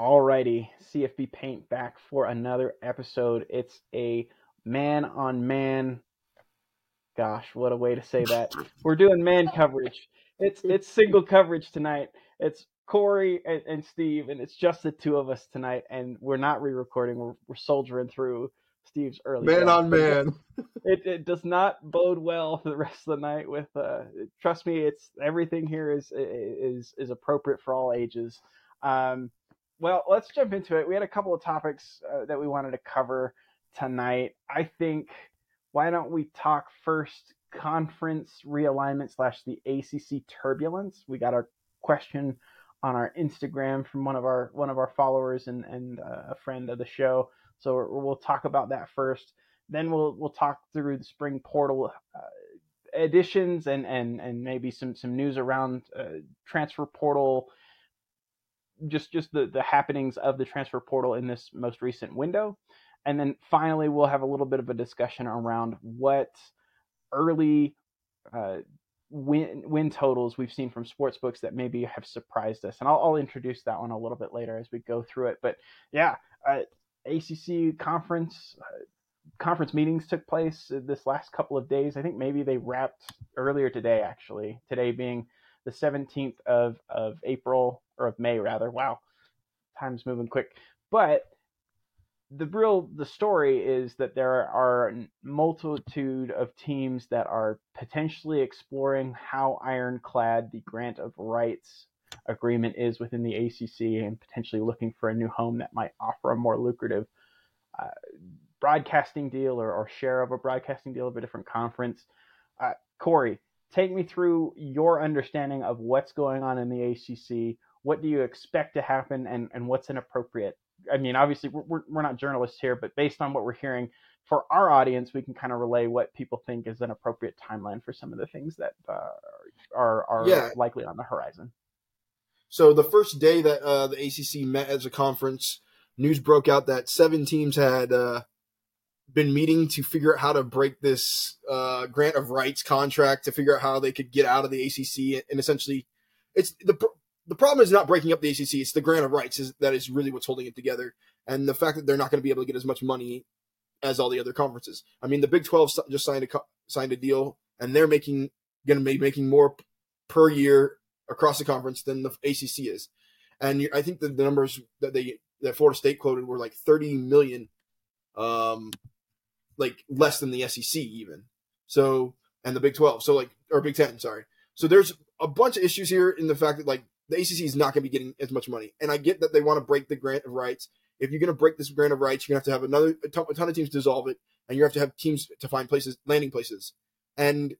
Alrighty, CFB Paint back for another episode. It's a man on man. Gosh, what a way to say that. We're doing man coverage. It's it's single coverage tonight. It's Corey and, and Steve, and it's just the two of us tonight. And we're not re-recording. We're, we're soldiering through Steve's early. Man on man. It, it does not bode well for the rest of the night. With uh, trust me, it's everything here is is is appropriate for all ages. Um, well, let's jump into it. We had a couple of topics uh, that we wanted to cover tonight. I think why don't we talk first conference realignment slash the ACC turbulence? We got a question on our Instagram from one of our one of our followers and and uh, a friend of the show. So we'll talk about that first. Then we'll we'll talk through the spring portal uh, additions and and and maybe some some news around uh, transfer portal just just the the happenings of the transfer portal in this most recent window, and then finally we'll have a little bit of a discussion around what early uh, win win totals we've seen from sports books that maybe have surprised us, and I'll, I'll introduce that one a little bit later as we go through it. But yeah, uh, ACC conference. Uh, conference meetings took place this last couple of days. I think maybe they wrapped earlier today, actually. Today being the 17th of, of April or of May rather. Wow, time's moving quick. But the real the story is that there are a multitude of teams that are potentially exploring how ironclad the grant of rights agreement is within the ACC and potentially looking for a new home that might offer a more lucrative uh, broadcasting deal or, or, share of a broadcasting deal of a different conference. Uh, Corey, take me through your understanding of what's going on in the ACC. What do you expect to happen, and, and what's inappropriate? I mean, obviously, we're, we're not journalists here, but based on what we're hearing for our audience, we can kind of relay what people think is an appropriate timeline for some of the things that uh, are are yeah. likely on the horizon. So the first day that uh, the ACC met as a conference, news broke out that seven teams had uh, been meeting to figure out how to break this uh, grant of rights contract to figure out how they could get out of the ACC and essentially it's the the problem is not breaking up the ACC it's the grant of rights is that is really what's holding it together. And the fact that they're not going to be able to get as much money as all the other conferences. I mean the Big 12 just signed a signed a deal and they're making going to be making more per year across the conference than the ACC is. And I think that the numbers that they that Florida State quoted were like 30 million um, like less than the SEC even. So and the Big 12. So like or Big 10, sorry. So there's a bunch of issues here in the fact that like the ACC is not going to be getting as much money. And I get that they want to break the grant of rights. If you're going to break this grant of rights, you're going to have to have another a ton, a ton of teams dissolve it, and you have to have teams to find places, landing places. And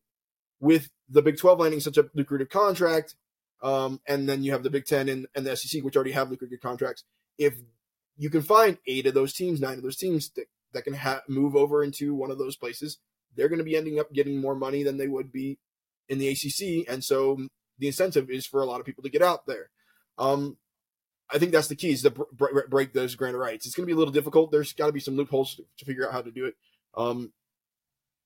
with the Big 12 landing such a lucrative contract, um, and then you have the Big 10 and, and the SEC, which already have lucrative contracts. If you can find eight of those teams, nine of those teams that that can ha- move over into one of those places, they're going to be ending up getting more money than they would be in the ACC, and so the incentive is for a lot of people to get out there. Um, I think that's the key is to br- break those grant rights. It's going to be a little difficult. There's got to be some loopholes to, to, figure out how to do it. Um,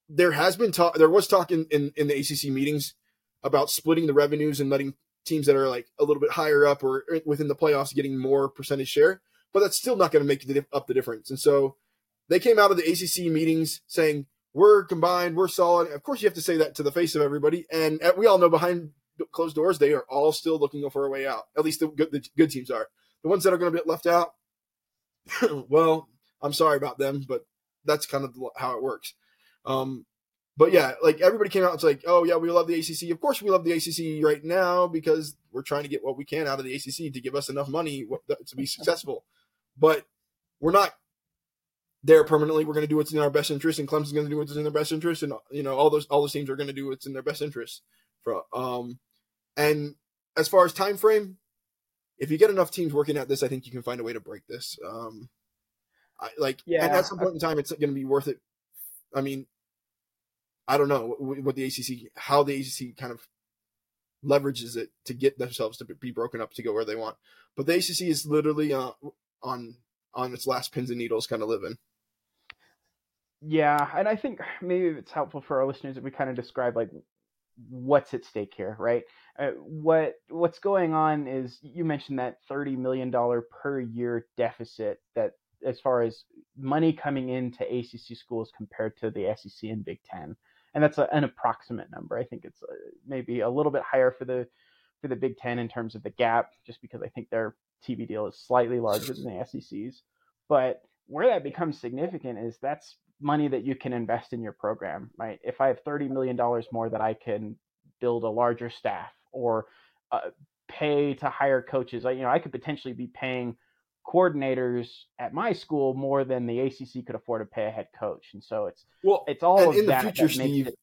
there has been talk. There was talk in, in, in the ACC meetings about splitting the revenues and letting teams that are like a little bit higher up or within the playoffs getting more percentage share, but that's still not going to make up the difference. And so they came out of the ACC meetings saying, we're combined, we're solid. Of course, you have to say that to the face of everybody. And we all know behind closed doors, they are all still looking for a way out. At least the good, the good teams are. The ones that are going to be left out, well, I'm sorry about them, but that's kind of how it works. Um, but yeah, like everybody came out it's like, oh yeah, we love the ACC. Of course, we love the ACC right now because we're trying to get what we can out of the ACC to give us enough money to be successful. But we're not there permanently. We're going to do what's in our best interest, and Clemson's going to do what's in their best interest, and you know all those all those teams are going to do what's in their best interest. For um, and as far as time frame, if you get enough teams working at this, I think you can find a way to break this. Um, I, like, yeah, and at some point in time, it's going to be worth it. I mean, I don't know what the ACC, how the ACC kind of leverages it to get themselves to be broken up to go where they want. But the ACC is literally uh, on on its last pins and needles, kind of living. Yeah, and I think maybe it's helpful for our listeners if we kind of describe like what's at stake here, right? Uh, what what's going on is you mentioned that thirty million dollar per year deficit that as far as money coming into ACC schools compared to the SEC and Big Ten, and that's a, an approximate number. I think it's uh, maybe a little bit higher for the for the Big Ten in terms of the gap, just because I think their TV deal is slightly larger than the SEC's. But where that becomes significant is that's money that you can invest in your program, right? If I have thirty million dollars more that I can build a larger staff or uh, pay to hire coaches, I, you know, I could potentially be paying coordinators at my school more than the ACC could afford to pay a head coach, and so it's well, it's all in the future, Steve. It...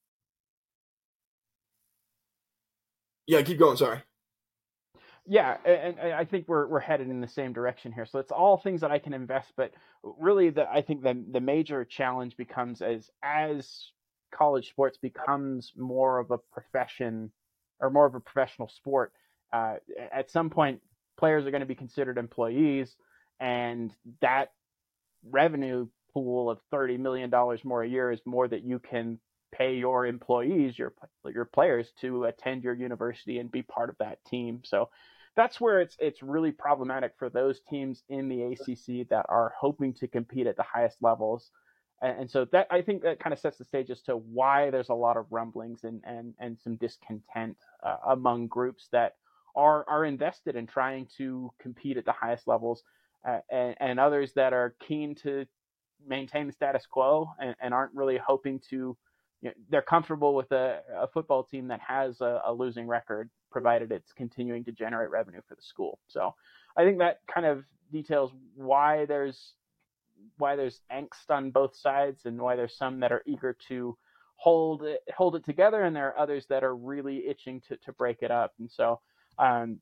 Yeah, keep going. Sorry. Yeah, and, and, I think we're we're headed in the same direction here. So it's all things that I can invest, but really, the I think the the major challenge becomes as as college sports becomes more of a profession or more of a professional sport. Uh, at some point, players are going to be considered employees, and that revenue pool of thirty million dollars more a year is more that you can pay your employees, your your players, to attend your university and be part of that team. So that's where it's it's really problematic for those teams in the ACC that are hoping to compete at the highest levels. And, and so that I think that kind of sets the stage as to why there's a lot of rumblings and and and some discontent uh, among groups that are are invested in trying to compete at the highest levels, uh, and, and, others that are keen to maintain the status quo and, and aren't really hoping to. You know, they're comfortable with a, a, football team that has a, a, losing record, provided it's continuing to generate revenue for the school. So, I think that kind of details why there's why there's angst on both sides, and why there's some that are eager to hold it hold it together, and there are others that are really itching to to break it up. And so, um,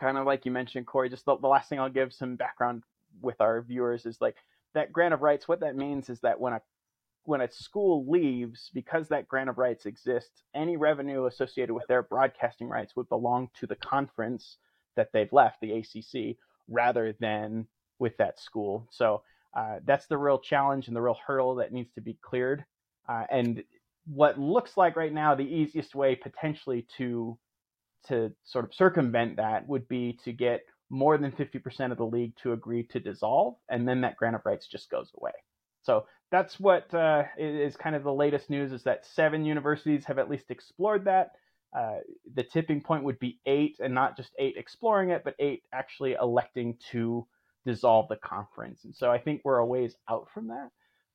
kind of like you mentioned, Corey, just the, the last thing I'll give some background with our viewers is like that grant of rights. What that means is that when a when a school leaves, because that grant of rights exists, any revenue associated with their broadcasting rights would belong to the conference that they've left, the ACC, rather than with that school. So uh, that's the real challenge and the real hurdle that needs to be cleared. Uh, and what looks like right now the easiest way potentially to to sort of circumvent that would be to get more than 50% of the league to agree to dissolve, and then that grant of rights just goes away. So that's what uh, is kind of the latest news is that seven universities have at least explored that. Uh, the tipping point would be eight, and not just eight exploring it, but eight actually electing to dissolve the conference. And so I think we're a ways out from that.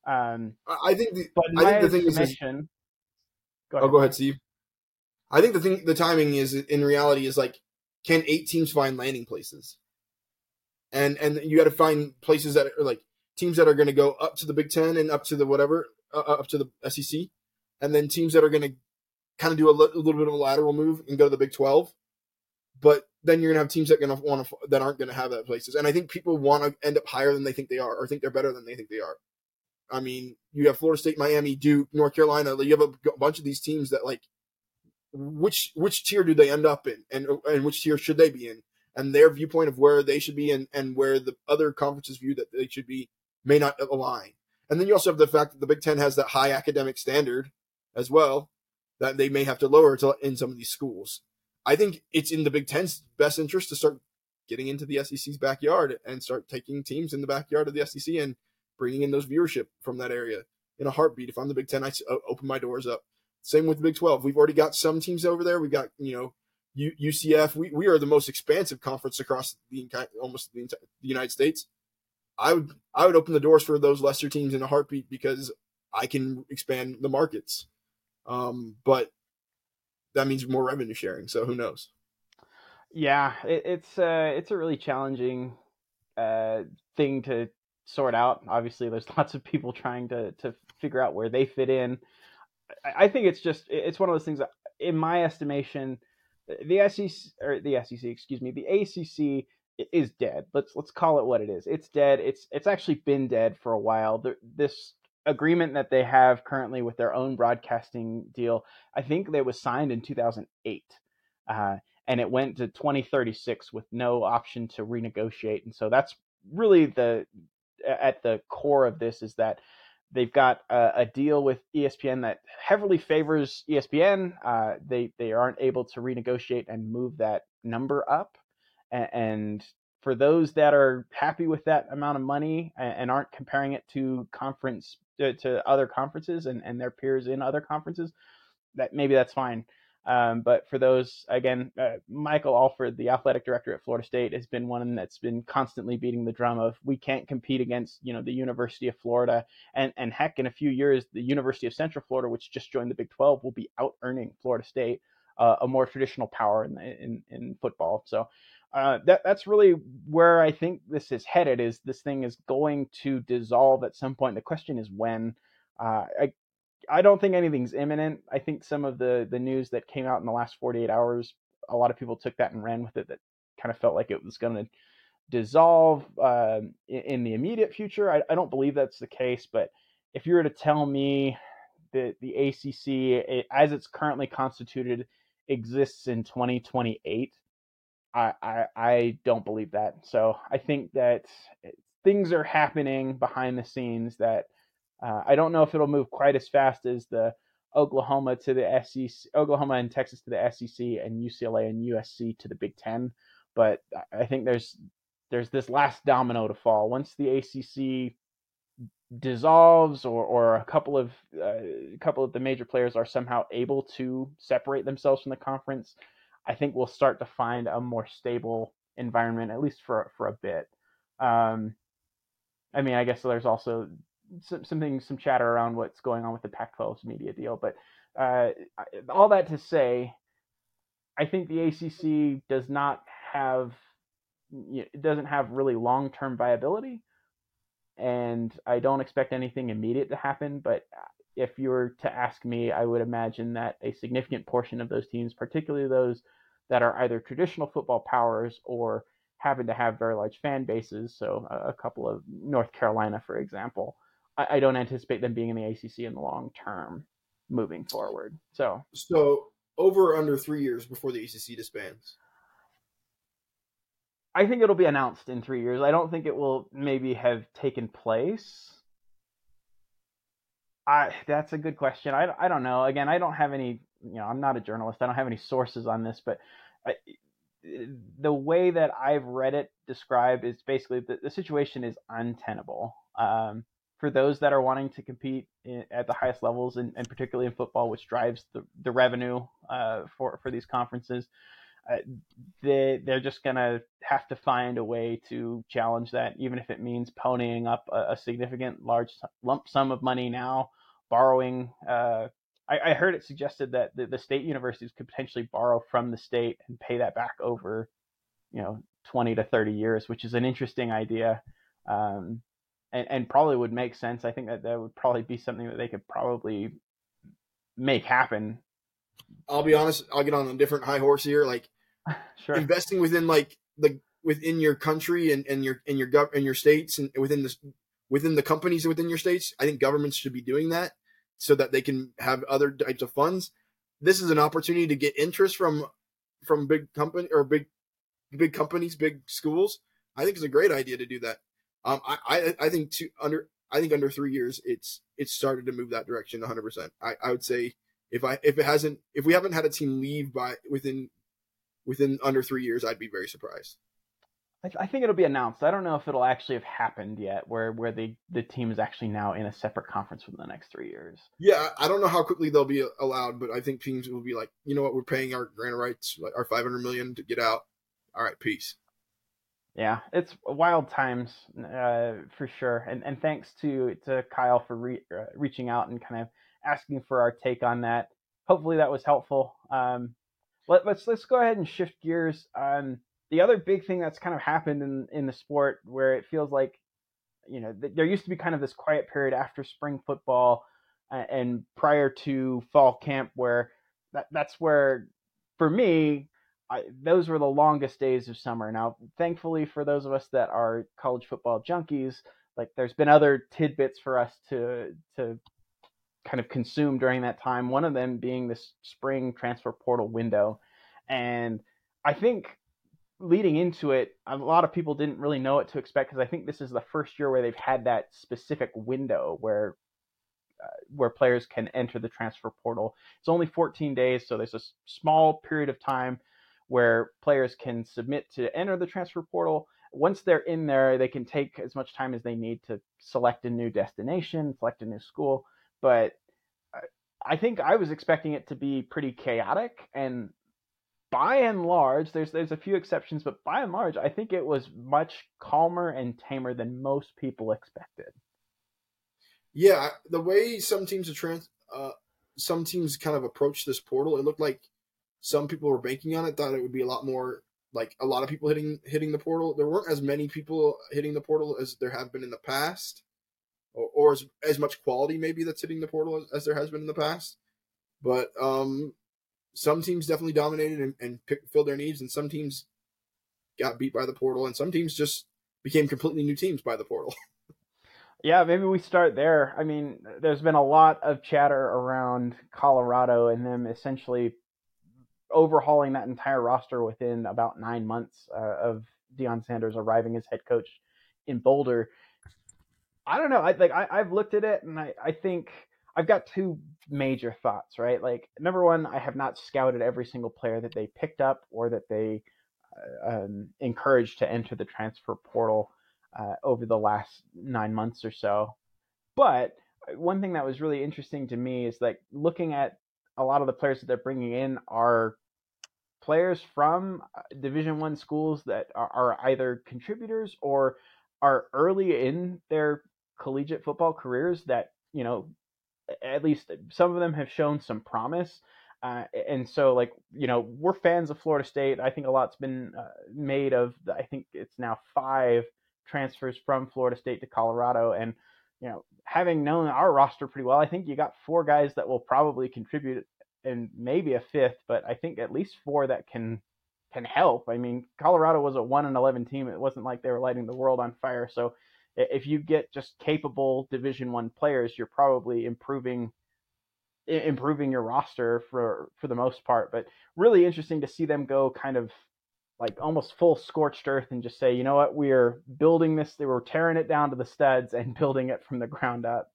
Um, I think the, but I think the thing is, is go ahead. Oh, go ahead, Steve. I think the thing, the timing is in reality is like, can eight teams find landing places? And and you got to find places that are like teams that are going to go up to the Big Ten and up to the whatever, uh, up to the SEC, and then teams that are going to kind of do a, li- a, little bit of a lateral move and go to the Big Twelve. But then you're going to have teams that going to want to that aren't going to have that places, and I think people want to end up higher than they think they are, or think they're better than they think they are. I mean, you have Florida State, Miami, Duke, North Carolina. You have a bunch of these teams that like which which tier do they end up in, and and which tier should they be in, and their viewpoint of where they should be in, and where the other conferences view that they should be may not align. And then you also have the fact that the Big Ten has that high academic standard as well that they may have to lower to, in some of these schools. I think it's in the Big Ten's best interest to start getting into the SEC's backyard and start taking teams in the backyard of the SEC and bringing in those viewership from that area in a heartbeat. If I'm the Big Ten, I open my doors up. Same with the Big 12. We've already got some teams over there. We've got, you know, UCF. We, we are the most expansive conference across the almost the, entire, the United States. I would I would open the doors for those lesser teams in a heartbeat because I can expand the markets. Um, but that means more revenue sharing. So who knows? Yeah, it, it's uh, it's a really challenging uh, thing to sort out. Obviously, there's lots of people trying to to figure out where they fit in. I think it's just it's one of those things that, in my estimation, the SEC or the SEC, excuse me, the ACC is dead. Let's let's call it what it is. It's dead. It's it's actually been dead for a while. The, this agreement that they have currently with their own broadcasting deal, I think that was signed in 2008, uh, and it went to 2036 with no option to renegotiate. And so that's really the at the core of this is that they've got a, a, deal with ESPN that heavily favors ESPN. Uh, they they aren't able to renegotiate and move that number up, and, for those that are happy with that amount of money and, aren't comparing it to conference to other conferences and, and their peers in other conferences, that maybe that's fine. Um, but for those, again, uh, Michael Alford, the athletic director at Florida State, has been one that's been constantly beating the drum of we can't compete against, you know, the University of Florida, and and heck, in a few years, the University of Central Florida, which just joined the Big 12, will be out earning Florida State, uh, a more traditional power in in, in football. So. Uh, that that's really where I think this is headed. Is this thing is going to dissolve at some point? The question is when. Uh, I, I don't think anything's imminent. I think some of the the news that came out in the last 48 hours, a lot of people took that and ran with it. That kind of felt like it was going to dissolve uh, in, in, the immediate future. I, I, don't believe that's the case, but if you were to tell me that the ACC, it, as it's currently constituted, exists in 2028, I, I, I don't believe that. So I think that things are happening behind the scenes that uh, I don't know if it'll move quite as fast as the Oklahoma to the SEC, Oklahoma and Texas to the SEC, and UCLA and USC to the Big Ten. But I think there's there's this last domino to fall. Once the ACC dissolves, or or a couple of uh, a couple of the major players are somehow able to separate themselves from the conference, I think we'll start to find a more stable environment, at least for for a bit. Um, I mean, I guess there's also some, something, some chatter around what's going on with the Pac-12's media deal. But uh, all that to say, I think the ACC does not have, it doesn't have really long-term viability, and I don't expect anything immediate to happen. But if you were to ask me, I would imagine that a significant portion of those teams, particularly those that are either traditional football powers or happen to have very large fan bases. So a, couple of North Carolina, for example, I, I don't anticipate them being in the ACC in the long term moving forward. So, so over under three years before the ACC disbands. I think it'll be announced in three years. I don't think it will maybe have taken place. I that's a good question. I, I don't know. Again, I don't have any. You know, I'm not a journalist. I don't have any sources on this, but I, the way that I've read it described is basically the, the situation is untenable. Um, for those that are wanting to compete in, at the highest levels, and, and, particularly in football, which drives the, the revenue uh, for for these conferences, uh, they they're just gonna have to find a way to challenge that, even if it means ponying up a, a significant large lump sum of money now, borrowing. Uh, I, I, heard it suggested that the, the state universities could potentially borrow from the state and pay that back over, you know, 20 to 30 years, which is an interesting idea. Um, and, and probably would make sense. I think that that would probably be something that they could probably make happen. I'll be honest. I'll get on a different high horse here. Like sure. investing within like the within your country and, and your and your gov and your states and within the within the companies within your states. I think governments should be doing that so that they can have other types of funds. This is an opportunity to get interest from from big company or big big companies, big schools. I think it's a great idea to do that. Um, I, I, I think two under, I think under three years, it's, it's started to move that direction 100. percent I, I would say if I, if it hasn't, if we haven't had a team leave by within, within under three years, I'd be very surprised. I, think it'll be announced. I don't know if it'll actually have happened yet, where where the the team is actually now in a separate conference for the next three years. Yeah, I don't know how quickly they'll be allowed, but I think teams will be like, you know what, we're paying our grant rights, like our 500 million to get out. All right, peace yeah, it's wild times uh, for sure. And and thanks to to Kyle for re- uh, reaching out and kind of asking for our take on that. Hopefully that was helpful. Um, let, us let's, let's go ahead and shift gears. Um, the other big thing that's kind of happened in in the sport where it feels like you know th- there used to be kind of this quiet period after spring football and prior to fall camp where that that's where for me I, those were the longest days of summer. Now, thankfully, for those of us that are college football junkies, like there's been other tidbits for us to to kind of consume during that time. One of them being this spring transfer portal window, and I think leading into it, a lot of people didn't really know what to expect because I think this is the first year where they've had that specific window where uh, where players can enter the transfer portal. It's only 14 days, so there's a small period of time where players can submit to enter the transfer portal. Once they're in there, they can take as much time as they need to select a new destination, select a new school. But I think I was expecting it to be pretty chaotic, and by and large, there's there's a few exceptions, but by and large, I think it was much calmer and tamer than most people expected. Yeah, the way some teams are trans, uh, some teams kind of approach this portal, it looked like some people were banking on it, thought it would be a lot more like a lot of people hitting hitting the portal. There weren't as many people hitting the portal as there have been in the past, or, or as, as much quality maybe that's hitting the portal as, as there has been in the past. But um, some teams definitely dominated and, and pick, filled their needs, and some teams got beat by the portal, and some teams just became completely new teams by the portal. yeah, maybe we start there. I mean, there's been a lot of chatter around Colorado and them essentially overhauling that entire roster within about nine months uh, of Deion Sanders arriving as head coach in Boulder. I don't know. I like I, have looked at it and I, I think I've got two major thoughts, right? Like number one, I have not scouted every single player that they picked up or that they uh, um, encouraged to enter the transfer portal uh, over the last nine months or so. But one thing that was really interesting to me is like looking at a lot of the players that they're bringing in are players from uh, division one schools that are, are, either contributors or are early in their collegiate football careers that you know at least some of them have shown some promise. Uh, and so, like you know, we're fans of Florida State. I think a lot's been uh, made of. The, I think it's now five transfers from Florida State to Colorado, and you know, having known our roster pretty well, I think you got four guys that will probably contribute, and maybe a fifth, but I think at least four that can can help. I mean, Colorado was a one and eleven team. It wasn't like they were lighting the world on fire. So if you get just capable Division One players, you're probably improving improving your roster for for the most part. But really interesting to see them go kind of like almost full scorched earth and just say, you know what, we are building this. They were tearing it down to the studs and building it from the ground up.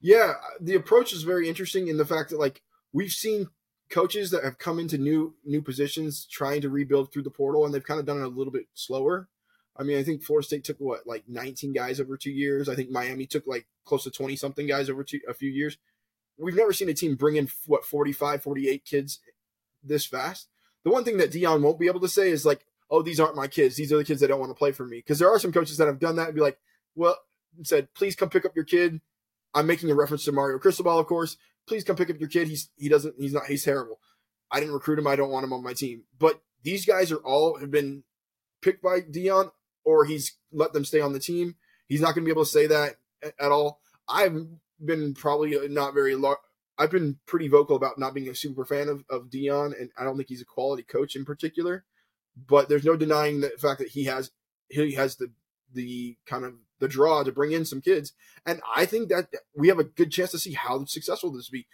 Yeah, the approach is very interesting in the fact that like we've seen coaches that have come into new new positions trying to rebuild through the portal and they've kind of done it a little bit slower I mean, I think Florida State took what like 19 guys over two years. I think Miami took like close to 20 something guys over two, a few years. We've never seen a team bring in what 45, 48 kids this fast. The one thing that Deion won't be able to say is like, "Oh, these aren't my kids. These are the kids that don't want to play for me." Because there are some coaches that have done that and be like, "Well," said, "Please come pick up your kid." I'm making a reference to Mario Cristobal, of course. Please come pick up your kid. He's he doesn't he's not he's terrible. I didn't recruit him. I don't want him on my team. But these guys are all have been picked by Deion or he's let them stay on the team. He's not going to be able to say that at all. I've been probably not very large. I've been pretty vocal about not being a super fan of, of Deion, and I don't think he's a quality coach in particular. But there's no denying the fact that he has he has the the kind of the draw to bring in some kids, and I think that we have a good chance to see how successful this will be.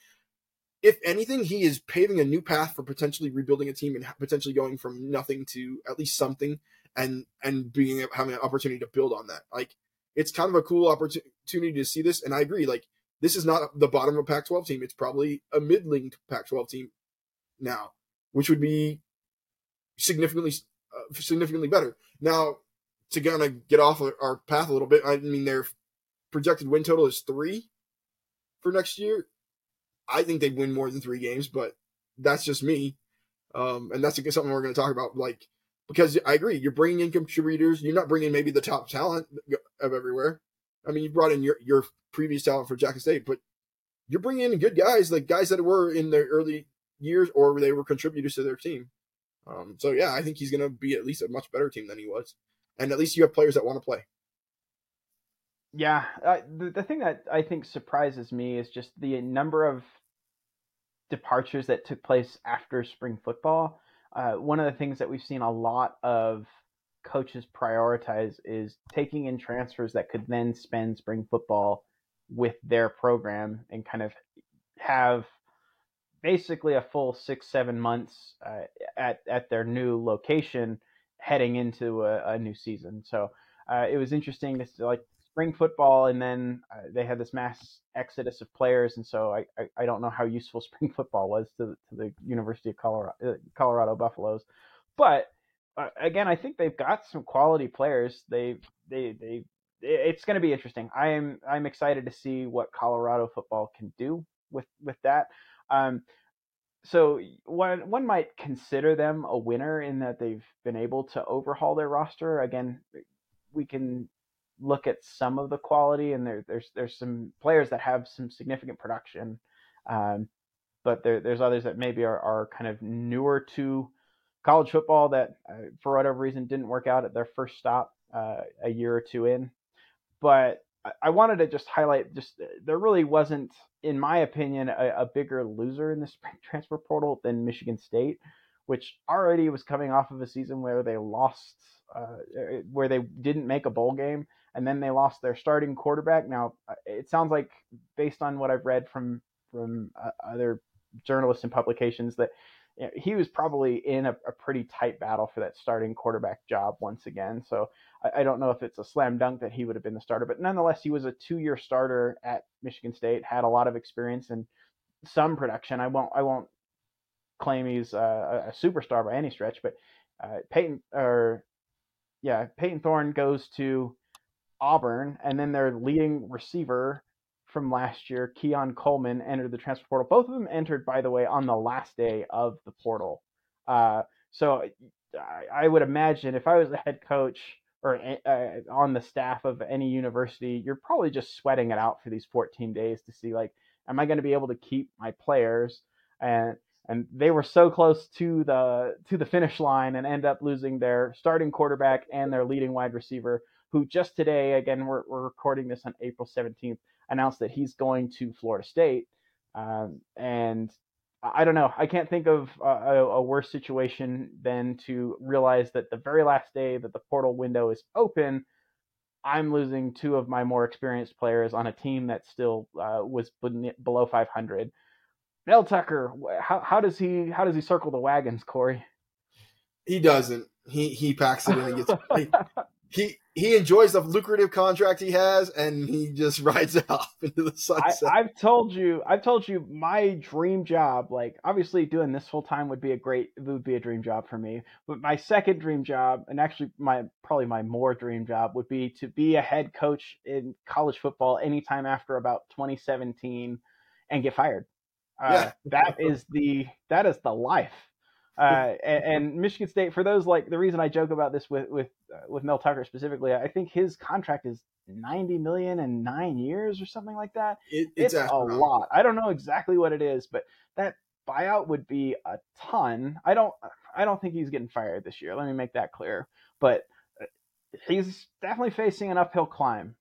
If anything, he is paving a new path for potentially rebuilding a team and potentially going from nothing to at least something and and being having an opportunity to build on that. Like it's kind of a cool opportunity to see this. And I agree, like this is not the bottom of a Pac-12 team. It's probably a middling Pac-12 team now, which would be significantly uh, significantly better. Now, to kind of get off our path a little bit, I mean their projected win total is three for next year. I think they'd win more than three games, but that's just me. Um, and that's something we're going to talk about. Like because I agree, you're bringing in contributors. You're not bringing maybe the top talent of everywhere. I mean, you brought in your your previous talent for Jackson State, but you're bringing in good guys, like guys that were in their early years or they were contributors to their team. Um, so yeah, I think he's going to be at least a much better team than he was, and at least you have players that want to play. Yeah, uh, the the thing that I think surprises me is just the number of departures that took place after spring football uh, one of the things that we've seen a lot of coaches prioritize is taking in transfers that could then spend spring football with their program and kind of have basically a full six seven months uh, at at their new location heading into a, a new season. So uh, it was interesting to like spring football, and then uh, they had this mass exodus of players, and so I, I, I don't know how useful spring football was to, to the University of Colorado, uh, Colorado Buffaloes, but uh, again, I think they've got some quality players. They they they it's going to be interesting. I am I'm excited to see what Colorado football can do with with that. Um, so one one might consider them a winner in that they've been able to overhaul their roster. Again, we can look at some of the quality, and there, there's there's some players that have some significant production, um, but there, there's others that maybe are, are kind of newer to college football that, uh, for whatever reason, didn't work out at their first stop uh, a year or two in. But I wanted to just highlight just uh, there really wasn't, in my opinion, a, a bigger loser in the spring transfer portal than Michigan State, which already was coming off of a season where they lost, uh, uh where they didn't make a bowl game, and then they lost their starting quarterback. Now uh, it sounds like, based on what I've read from from uh, other journalists and publications, that he was probably in a, a, pretty tight battle for that starting quarterback job once again. So I, I, don't know if it's a slam dunk that he would have been the starter, but nonetheless, he was a two-year starter at Michigan State, had a lot of experience and some production. I won't I won't claim he's a, a superstar by any stretch, but uh, Payton or yeah, Payton Thorne goes to Auburn, and then their leading receiver from last year, Keon Coleman, entered the transfer portal. Both of them entered, by the way, on the last day of the portal. Uh, so I, I, would imagine if I was a head coach or uh, on the staff of any university, you're probably just sweating it out for these 14 days to see like, am I going to be able to keep my players? And and they were so close to the to the finish line and end up losing their starting quarterback and their leading wide receiver, who just today, again, we're, we're recording this on April 17th, announced that he's going to Florida State. Um, and I don't know. I can't think of a, a, worse situation than to realize that the very last day that the portal window is open, I'm losing two of my more experienced players on a team that still uh, was below 500. Mel Tucker, how, how does he how does he circle the wagons, Corey? He doesn't. He he packs it in and gets. he he enjoys the lucrative contract he has and he just rides off into the sunset. I, have told you, I've told you my dream job, like obviously doing this full time would be a great, would be a dream job for me. But my second dream job, and actually my, probably my more dream job would be to be a head coach in college football anytime after about 2017 and get fired. Uh, yeah. that is the, that is the life uh, and, and, Michigan State, for those like the reason I joke about this with with uh, with Mel Tucker specifically, I think his contract is ninety million in nine years or something like that. It, it's, it's a lot. I don't know exactly what it is, but that buyout would be a ton. I don't I don't think he's getting fired this year. Let me make that clear. But uh, he's definitely facing an uphill climb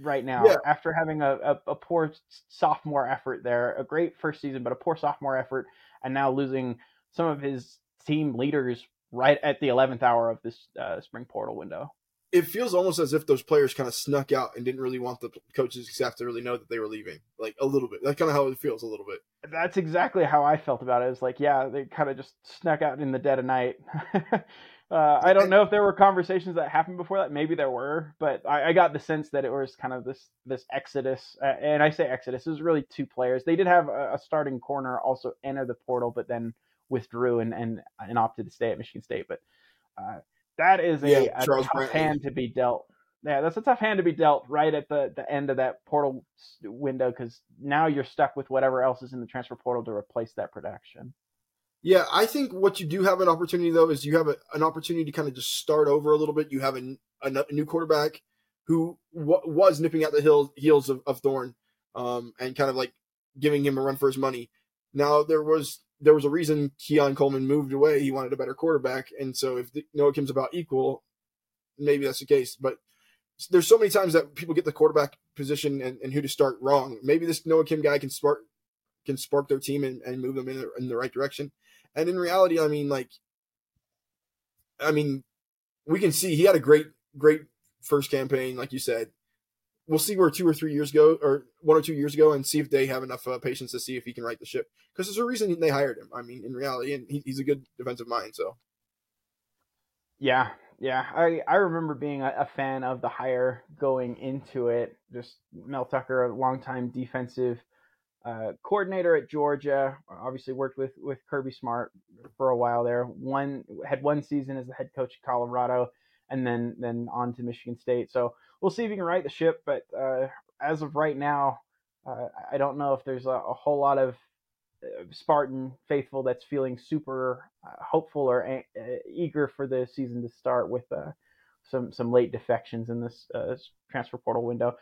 right now yeah. after having a, a, a, poor sophomore effort there, a great first season, but a poor sophomore effort, and now losing some of his team leaders right at the 11th hour of this uh, spring portal window. It feels almost as if those players kind of snuck out and didn't really want the coaches staff to really know that they were leaving, like a little bit. That's kind of how it feels a little bit. That's exactly how I felt about it. It's like, yeah, they kind of just snuck out in the dead of night. uh, I don't know if there were conversations that happened before that. Maybe there were, but I, I got the sense that it was kind of this this exodus. Uh, and I say exodus. It was really two players. They did have a, a starting corner also enter the portal, but then withdrew and and, and opted to stay at Michigan State. But uh, that is a, yeah, a tough Brantley. hand to be dealt. Yeah, that's a tough hand to be dealt right at the, the end of that portal window because now you're stuck with whatever else is in the transfer portal to replace that production. Yeah, I think what you do have an opportunity though is you have a, an opportunity to kind of just start over a little bit. You have a, a, a new quarterback who w- was nipping at the heel, heels of, of Thorne um, and kind of like giving him a run for his money. Now there was there was a reason Keon Coleman moved away. He wanted a better quarterback, and so if Noah Kim's about equal, maybe that's the case. But there's so many times that people get the quarterback position and, and who to start wrong. Maybe this Noah Kim guy can spark can spark their team and, and move them in the, in the right direction. And in reality, I mean, like, I mean, we can see he had a great great first campaign, like you said we'll see where two or three years ago, or one or two years ago, and see if they have enough uh, patience to see if he can right the ship. Because there's a reason they hired him. I mean, in reality, and he, he's a good defensive mind. So, yeah, Yeah, I, I remember being a, a, fan of the hire going into it. Just Mel Tucker, a longtime defensive uh, coordinator at Georgia, obviously worked with with Kirby Smart for a while there. One had one season as the head coach at Colorado, and then then on to Michigan State. So we'll see if he can right the ship. But uh, as of right now, uh, I don't know if there's a, a whole lot of uh, Spartan faithful that's feeling super uh, hopeful or a- eager for the season to start with uh, some some late defections in this transfer portal window.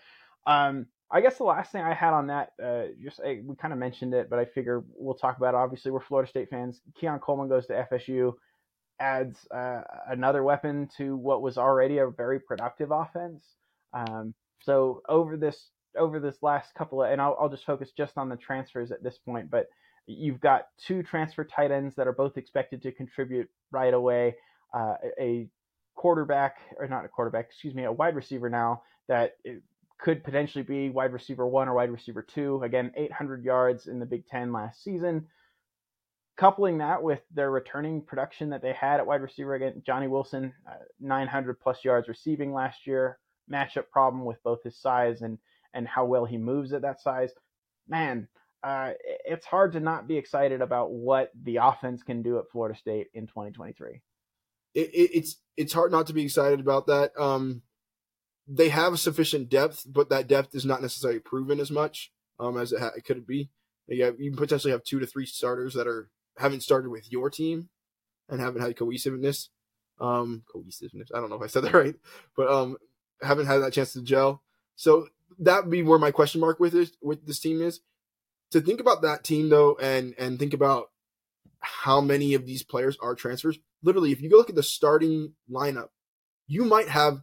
Um, I guess the last thing I had on that, uh, just I, we kind of mentioned it, but I figure we'll talk about it. Obviously, we're Florida State fans. Keon Coleman goes to FSU, adds uh, another weapon to what was already a very productive offense. Um, so over this over this last couple of, and I'll, I'll just focus just on the transfers at this point, but you've got two transfer tight ends that are both expected to contribute right away. Uh, a quarterback, or not a quarterback, excuse me, a wide receiver now that could potentially be wide receiver one or wide receiver two. Again, 800 yards in the Big Ten last season. Coupling that with their returning production that they had at wide receiver again, Johnny Wilson, uh, 900 plus yards receiving last year. Matchup problem with both his size and and how well he moves at that size. Man, uh, it's hard to not be excited about what the offense can do at Florida State in 2023. It, it, it's it's hard not to be excited about that. Um, they have sufficient depth, but that depth is not necessarily proven as much um, as it, ha- it could be. You, you potentially have two to three starters that are haven't started with your team and haven't had cohesiveness. Um, cohesiveness. I don't know if I said that right, but um, haven't had that chance to gel. So that would be where my question mark with this with this team is. To think about that team though, and and think about how many of these players are transfers. Literally, if you go look at the starting lineup, you might have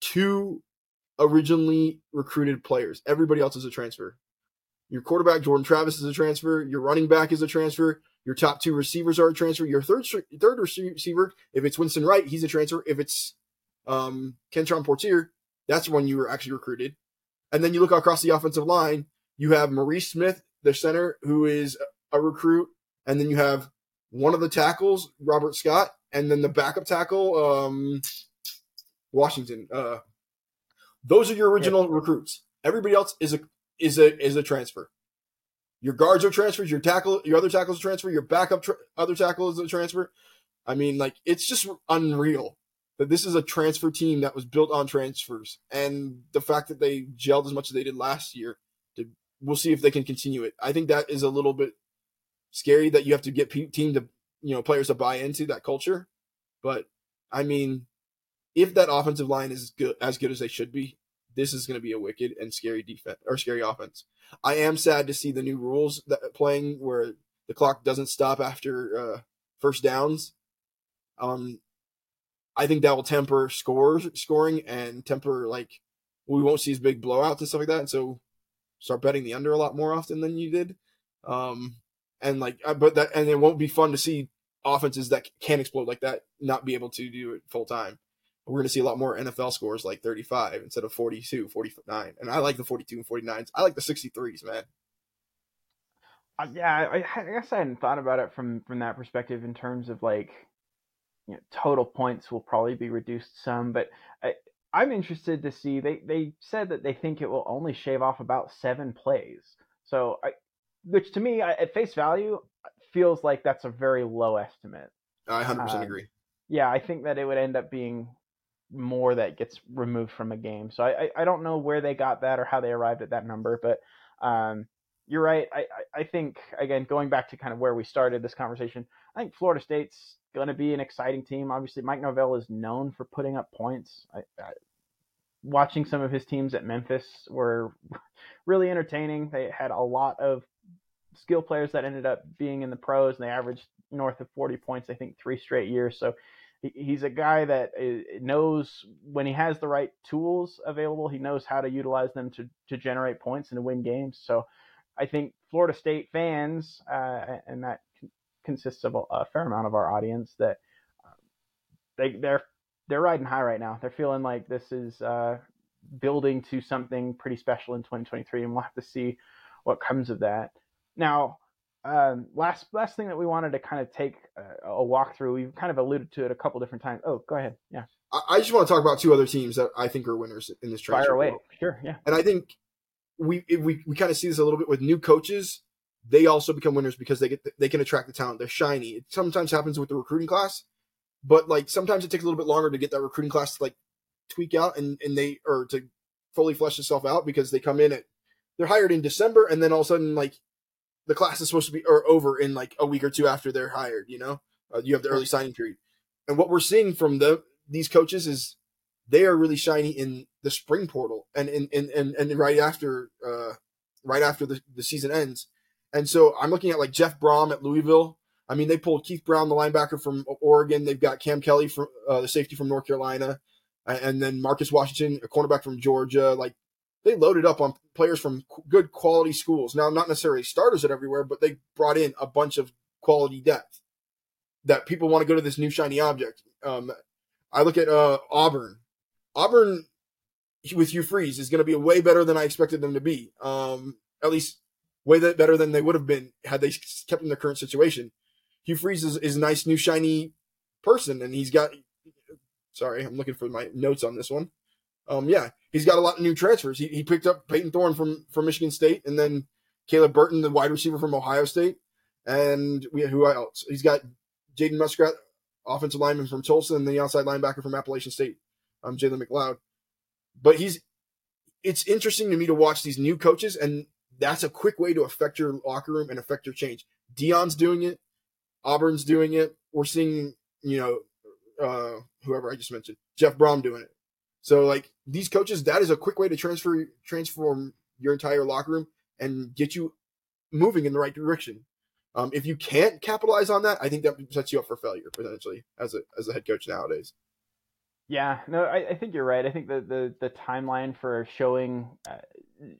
two originally recruited players. Everybody else is a transfer. Your quarterback Jordan Travis is a transfer. Your running back is a transfer. Your top two receivers are a transfer. Your third third receiver, if it's Winston Wright, he's a transfer. If it's um, Kentron Poitier, that's when you were actually recruited. And then you look across the offensive line, you have Maurice Smith, the center, who is a recruit, and then you have one of the tackles, Robert Scott, and then the backup tackle, um, Washington. Uh, those are your original yeah. recruits. Everybody else is a is a is a transfer. Your guards are transfers. Your tackle, your other tackles transfer. Your backup tra- other tackle is a transfer. I mean, like it's just unreal that this is a transfer team that was built on transfers, and the fact that they gelled as much as they did last year. To, we'll see if they can continue it. I think that is a little bit scary that you have to get team to you know players to buy into that culture. But I mean, if that offensive line is good as good as they should be, this is going to be a wicked and scary defense or scary offense. I am sad to see the new rules that playing where the clock doesn't stop after uh, first downs. Um, I think that will temper scores scoring and temper like we won't see as big blowouts and stuff like that. And so start betting the under a lot more often than you did. Um, and like, uh, but that and it won't be fun to see offenses that can explode like that not be able to do it full time we're going to see a lot more NFL scores like 35 instead of 42, 49. And I like the 42 and 49s. I like the 63s, man. Uh, yeah, I, I, guess I hadn't thought about it from from that perspective in terms of like you know, total points will probably be reduced some, but I, I'm interested to see. They they said that they think it will only shave off about seven plays. So, I, which to me, at face value, feels like that's a very low estimate. I 100% um, agree. Yeah, I think that it would end up being more that gets removed from a game. So I, I, don't know where they got that or how they arrived at that number, but um, you're right. I, I think again going back to kind of where we started this conversation, I think Florida State's going to be an exciting team. Obviously, Mike Norvell is known for putting up points. I, I, watching some of his teams at Memphis were really entertaining. They had a lot of skill players that ended up being in the pros, and they averaged north of 40 points, I think, three straight years. So he's a guy that eh, knows when he has the right tools available, he knows how to utilize them to, to generate points and to win games. So I think Florida State fans, uh, and that consists of a, fair amount of our audience, that uh, they they're they're riding high right now. They're feeling like this is uh, building to something pretty special in 2023, and we'll have to see what comes of that. Now, um, last last thing that we wanted to kind of take a, a walk through. We've kind of alluded to it a couple different times. Oh, go ahead. Yeah. I, I just want to talk about two other teams that I think are winners in this transfer. Fire away. Sure. Yeah. And I think we we we kind of see this a little bit with new coaches. They also become winners because they get the, they can attract the talent. They're shiny. It sometimes happens with the recruiting class, but like sometimes it takes a little bit longer to get that recruiting class to like tweak out and and they or to fully flesh itself out because they come in at they're hired in December and then all of a sudden like the class is supposed to be or over in like a week or two after they're hired. You know, uh, you have the early signing period, and what we're seeing from the these coaches is they are really shiny in the spring portal and and and and, and right after uh, right after the, the season ends. And so I'm looking at like Jeff Brohm at Louisville. I mean, they pulled Keith Brown, the linebacker from Oregon. They've got Cam Kelly from uh, the safety from North Carolina, and then Marcus Washington, a cornerback from Georgia. Like they loaded up on players from good quality schools. Now, not necessarily starters at everywhere, but they brought in a bunch of quality depth that people want to go to this new shiny object. Um, I look at uh, Auburn. Auburn with Hugh Freeze is going to be way better than I expected them to be. Um, at least way that better than they would have been had they kept in their current situation. Hugh Freeze is, is a nice new shiny person, and he's got. Sorry, I'm looking for my notes on this one. Um, yeah, he's got a lot of new transfers. He, he picked up Peyton Thorne from from Michigan State, and then Caleb Burton, the wide receiver from Ohio State, and we who else? He's got Jaden Muskrat, offensive lineman from Tulsa, and the outside linebacker from Appalachian State, um, Jalen McLeod. But he's it's interesting to me to watch these new coaches, and that's a quick way to affect your locker room and affect your change. Deion's doing it, Auburn's doing it. We're seeing, you know, uh, whoever I just mentioned, Jeff Brohm doing it. So like these coaches, that is a quick way to transfer transform your entire locker room and get you moving in the right direction. Um, if you can't capitalize on that, I think that sets you up for failure potentially as a as a head coach nowadays. Yeah, no, I, I think you're right. I think the the, the timeline for showing uh,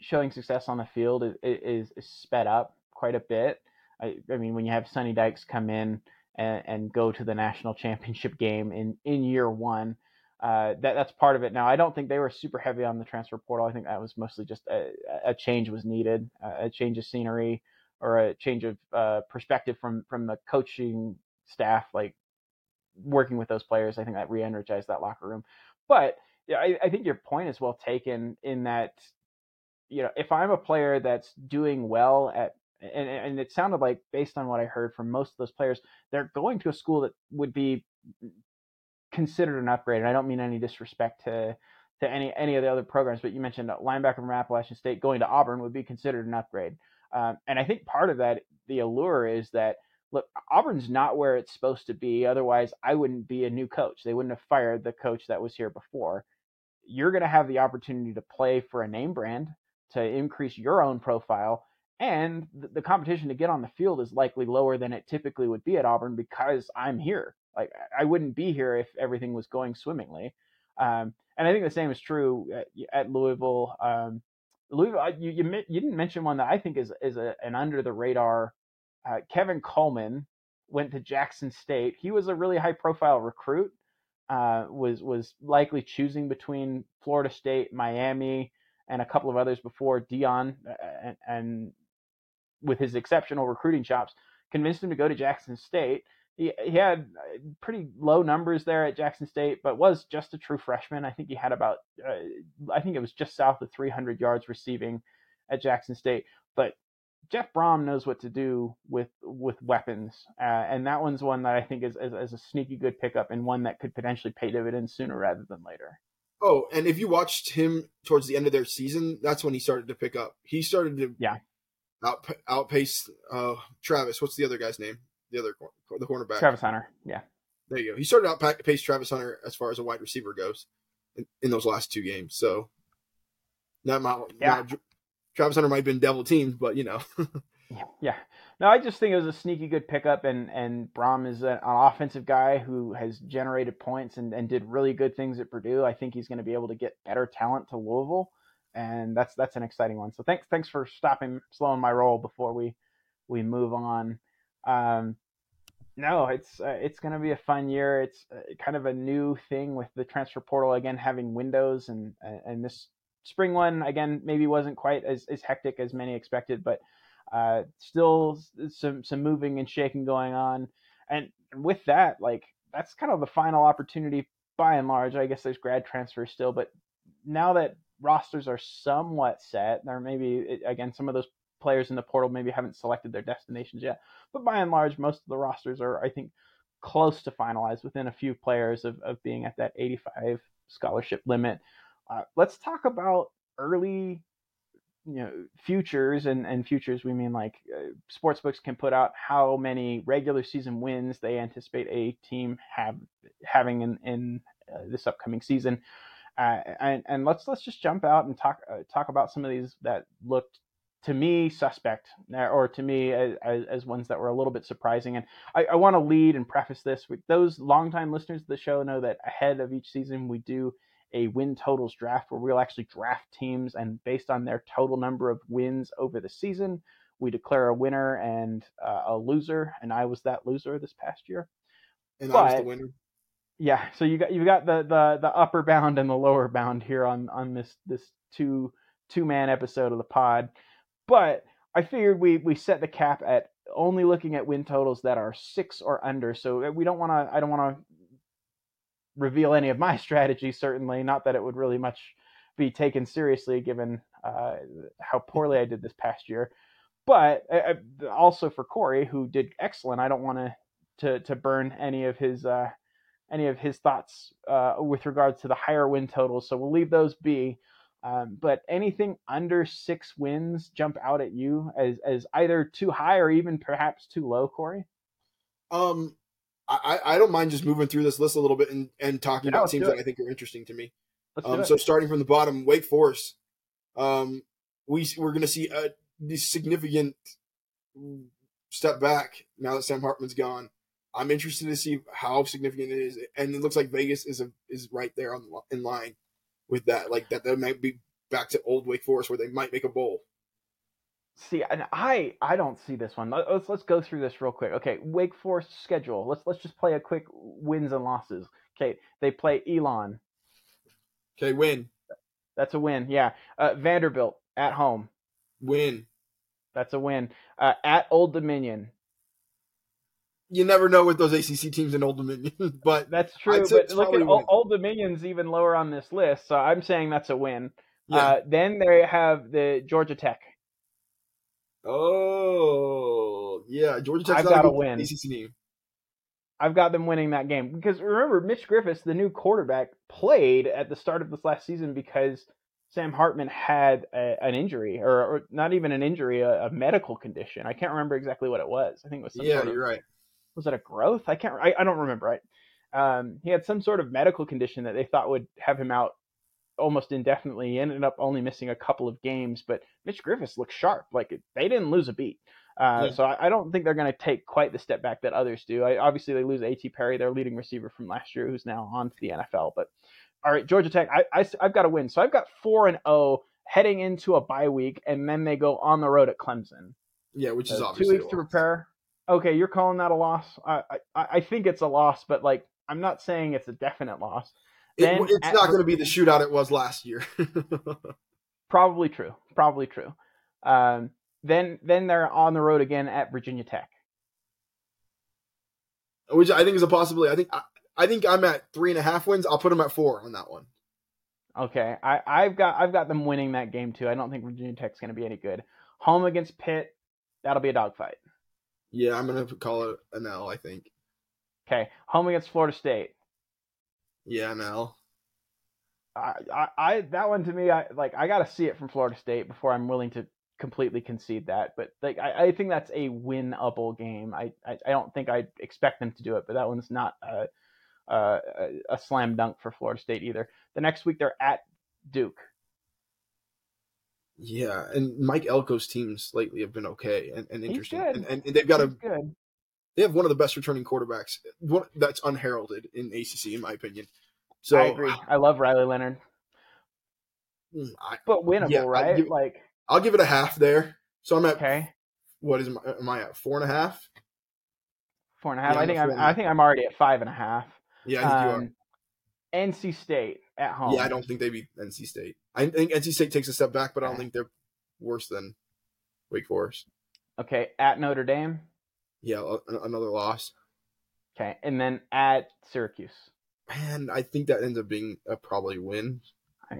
showing success on the field is, is, is sped up quite a bit. I, I mean, when you have Sonny Dykes come in and, and go to the national championship game in in year one, uh, that that's part of it. Now, I don't think they were super heavy on the transfer portal. I think that was mostly just a, a change was needed, a change of scenery or a change of uh, perspective from from the coaching staff, like working with those players. I think that re-energized that locker room. But yeah, I, I think your point is well taken in that you know if I'm a player that's doing well at and, and it sounded like based on what I heard from most of those players, they're going to a school that would be considered an upgrade. And I don't mean any disrespect to to any any of the other programs, but you mentioned a linebacker from Appalachian State going to Auburn would be considered an upgrade. Um, and I think part of that, the allure is that look, Auburn's not where it's supposed to be. Otherwise, I wouldn't be a new coach. They wouldn't have fired the coach that was here before. You're going to have the opportunity to play for a name brand to increase your own profile. And the competition to get on the field is likely lower than it typically would be at Auburn because I'm here. Like I wouldn't be here if everything was going swimmingly. Um, and I think the same is true at, at Louisville. Um, Louisville, you, you, you didn't mention one that I think is is a, an under the radar. Uh, Kevin Coleman went to Jackson State. He was a really high profile recruit. Uh, was was likely choosing between Florida State, Miami, and a couple of others before Deion, uh, and, and with his exceptional recruiting chops, convinced him to go to Jackson State he, he had uh, pretty low numbers there at Jackson State, but was just a true freshman. I think he had about, uh, I think it was just south of 300 yards receiving at Jackson State. But Jeff Brohm knows what to do with with weapons, uh, and that one's one that I think is, is, is a sneaky good pickup and one that could potentially pay dividends sooner rather than later. Oh, and if you watched him towards the end of their season, that's when he started to pick up. He started to yeah out, outpace uh, Travis. What's the other guy's name? the other the cornerback. Travis Hunter. Yeah. There you go. He started out pace Travis Hunter as far as a wide receiver goes in, in those last two games. So not my yeah. Travis Hunter might have been devil teams, but you know. yeah. yeah. No, I just think it was a sneaky good pickup, and and Brohm is an offensive guy who has generated points and, and did really good things at Purdue. I think he's going to be able to get better talent to Louisville, and that's that's an exciting one. So thanks thanks for stopping slowing my roll before we we move on. Um, no, it's uh, it's going to be a fun year. It's uh, kind of a new thing with the transfer portal again having windows, and and this spring one again maybe wasn't quite as, as hectic as many expected, but Uh, still some some moving and shaking going on, and with that, like that's kind of the final opportunity by and large. I guess there's grad transfers still, but now that rosters are somewhat set, there maybe again some of those players in the portal maybe haven't selected their destinations yet, but by and large, most of the rosters are I think close to finalized within a few players of, of being at that 85 scholarship limit. Uh, let's talk about early you know futures and and futures we mean like uh, sportsbooks can put out how many regular season wins they anticipate a team have having in in uh, this upcoming season. Uh, and and let's let's just jump out and talk uh, talk about some of these that looked to me suspect or to me as, as, ones that were a little bit surprising. And i, I want to lead and preface this with those longtime listeners of the show know that ahead of each season we do a win totals draft where we'll actually draft teams and based on their total number of wins over the season, we declare a winner and uh, a loser. And I was that loser this past year. And but, I was the winner. Yeah, so you got you got the, the the upper bound and the lower bound here on on this this two two man episode of the pod. But I figured we we set the cap at only looking at win totals that are six or under. So we don't want to. I don't want to reveal any of my strategy, certainly. Not that it would really much be taken seriously given uh, how poorly I did this past year. But uh, uh also for Corey, who did excellent, I don't want to to to burn any of his uh, any of his thoughts uh, with regards to the higher win totals. So we'll leave those be. Um, but anything under six wins jump out at you as as either too high or even perhaps too low, Corey? Um, I, I don't mind just moving through this list a little bit and, and talking yeah, about teams that I think are interesting to me. Um, so starting from the bottom, Wake Forest, um, we we're going to see a significant step back now that Sam Hartman's gone. I'm interested to see how significant it is, and it looks like Vegas is a, is right there on in line with that. Like that, that might be back to old Wake Forest where they might make a bowl. See, and I I don't see this one. Let's let's go through this real quick. Okay, Wake Forest schedule. Let's let's just play a quick wins and losses. Okay, they play Elon. Okay, win. That's a win. Yeah. Uh, Vanderbilt at home. Win. That's a win. Uh, at Old Dominion. You never know with those ACC teams in Old Dominion, but that's true. But look at Old, Old Dominion's even lower on this list, so I'm saying that's a win. Yeah. Uh, then they have the Georgia Tech. Oh, yeah. Georgia Tech's I've got to win. ACC team. I've got them winning that game because remember, Mitch Griffis, the new quarterback, played at the start of this last season because Sam Hartman had a, an injury, or, or, not even an injury, a, a, medical condition. I can't remember exactly what it was. I think it was something. yeah, you're right. Was it a growth? I can't. I, I don't remember. Right. Um, he had some sort of medical condition that they thought would have him out almost indefinitely. He ended up only missing a couple of games, but Mitch Griffis looked sharp. Like they didn't lose a beat. Uh, yeah. So I, I, don't think they're going to take quite the step back that others do. I, obviously, they lose A.T. Perry, their leading receiver from last year, who's now on to the NFL. But all right, Georgia Tech, I, I, have got to win. So I've got four and zero oh heading into a bye week, and then they go on the road at Clemson. Yeah, which is uh, two weeks to prepare. Okay, you're calling that a loss. I, I I think it's a loss, but like I'm not saying it's a definite loss. It, it's not going to be the shootout it was last year. probably true. Probably true. Um, then then they're on the road again at Virginia Tech, which I think is a possibility. I think I, I think I'm at three and a half wins. I'll put them at four on that one. Okay, I, I've got I've got them winning that game too. I don't think Virginia Tech's going to be any good. Home against Pitt, that'll be a dogfight. Yeah, I'm going to call it an L. I think. Okay, home against Florida State. Yeah, Mel. I, I, I, that one to me, I like. I got to see it from Florida State before I'm willing to completely concede that. But like, I, I think that's a win-able game. I, I, I don't think I expect them to do it, but that one's not a, a, a slam dunk for Florida State either. The next week they're at Duke. Yeah, and Mike Elko's teams lately have been okay and, and interesting, and, and, and, they've got He's a good they have one of the best returning quarterbacks one, that's unheralded in ACC, in my opinion. So I agree. I love Riley Leonard, mm, I, but winnable, yeah, right? Give, like I'll give it a half there. So I'm at okay. What is my, am I at four and a half? Four and a half. Yeah, I think I'm. I think I'm already at five and a half. Yeah, I think um, you are. Um, NC State at home. Yeah, I don't think they beat NC State. I think NC State takes a step back, but I don't think they're worse than Wake Forest. Okay, at Notre Dame. Yeah, another loss. Okay, and then at Syracuse. Man, I think that ends up being a probably win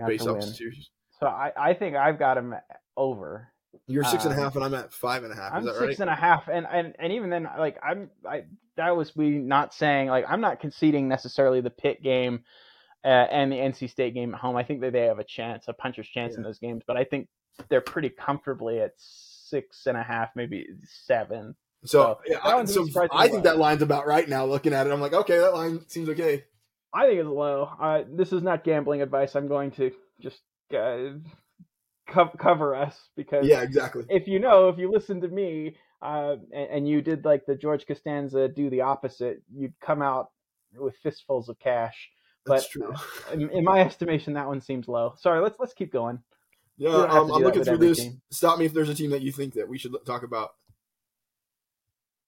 based off series. So I, I think I've got him over. You're six and a Um, half, and I'm at five and a half. I'm Is that six right? and a half, and, and and even then, like I'm, I that was me not saying like I'm not conceding necessarily the Pitt game uh, and the NC State game at home. I think that they have a chance, a puncher's chance in those games, but I think they're pretty comfortably at six and a half, maybe seven. So, yeah, I, so I think low. that line's about right now. Looking at it, I'm like, okay, that line seems okay. I think it's low. Uh, this is not gambling advice. I'm going to just uh, co- cover us because Yeah, exactly. if you know, if you listen to me, uh, and, and you did like the George Costanza do the opposite, you'd come out with fistfuls of cash. That's but- true. In, in my estimation, that one seems low. Sorry, let's let's keep going. Yeah, um, I'm looking through this. team. Stop me if there's a team that you think that we should talk about.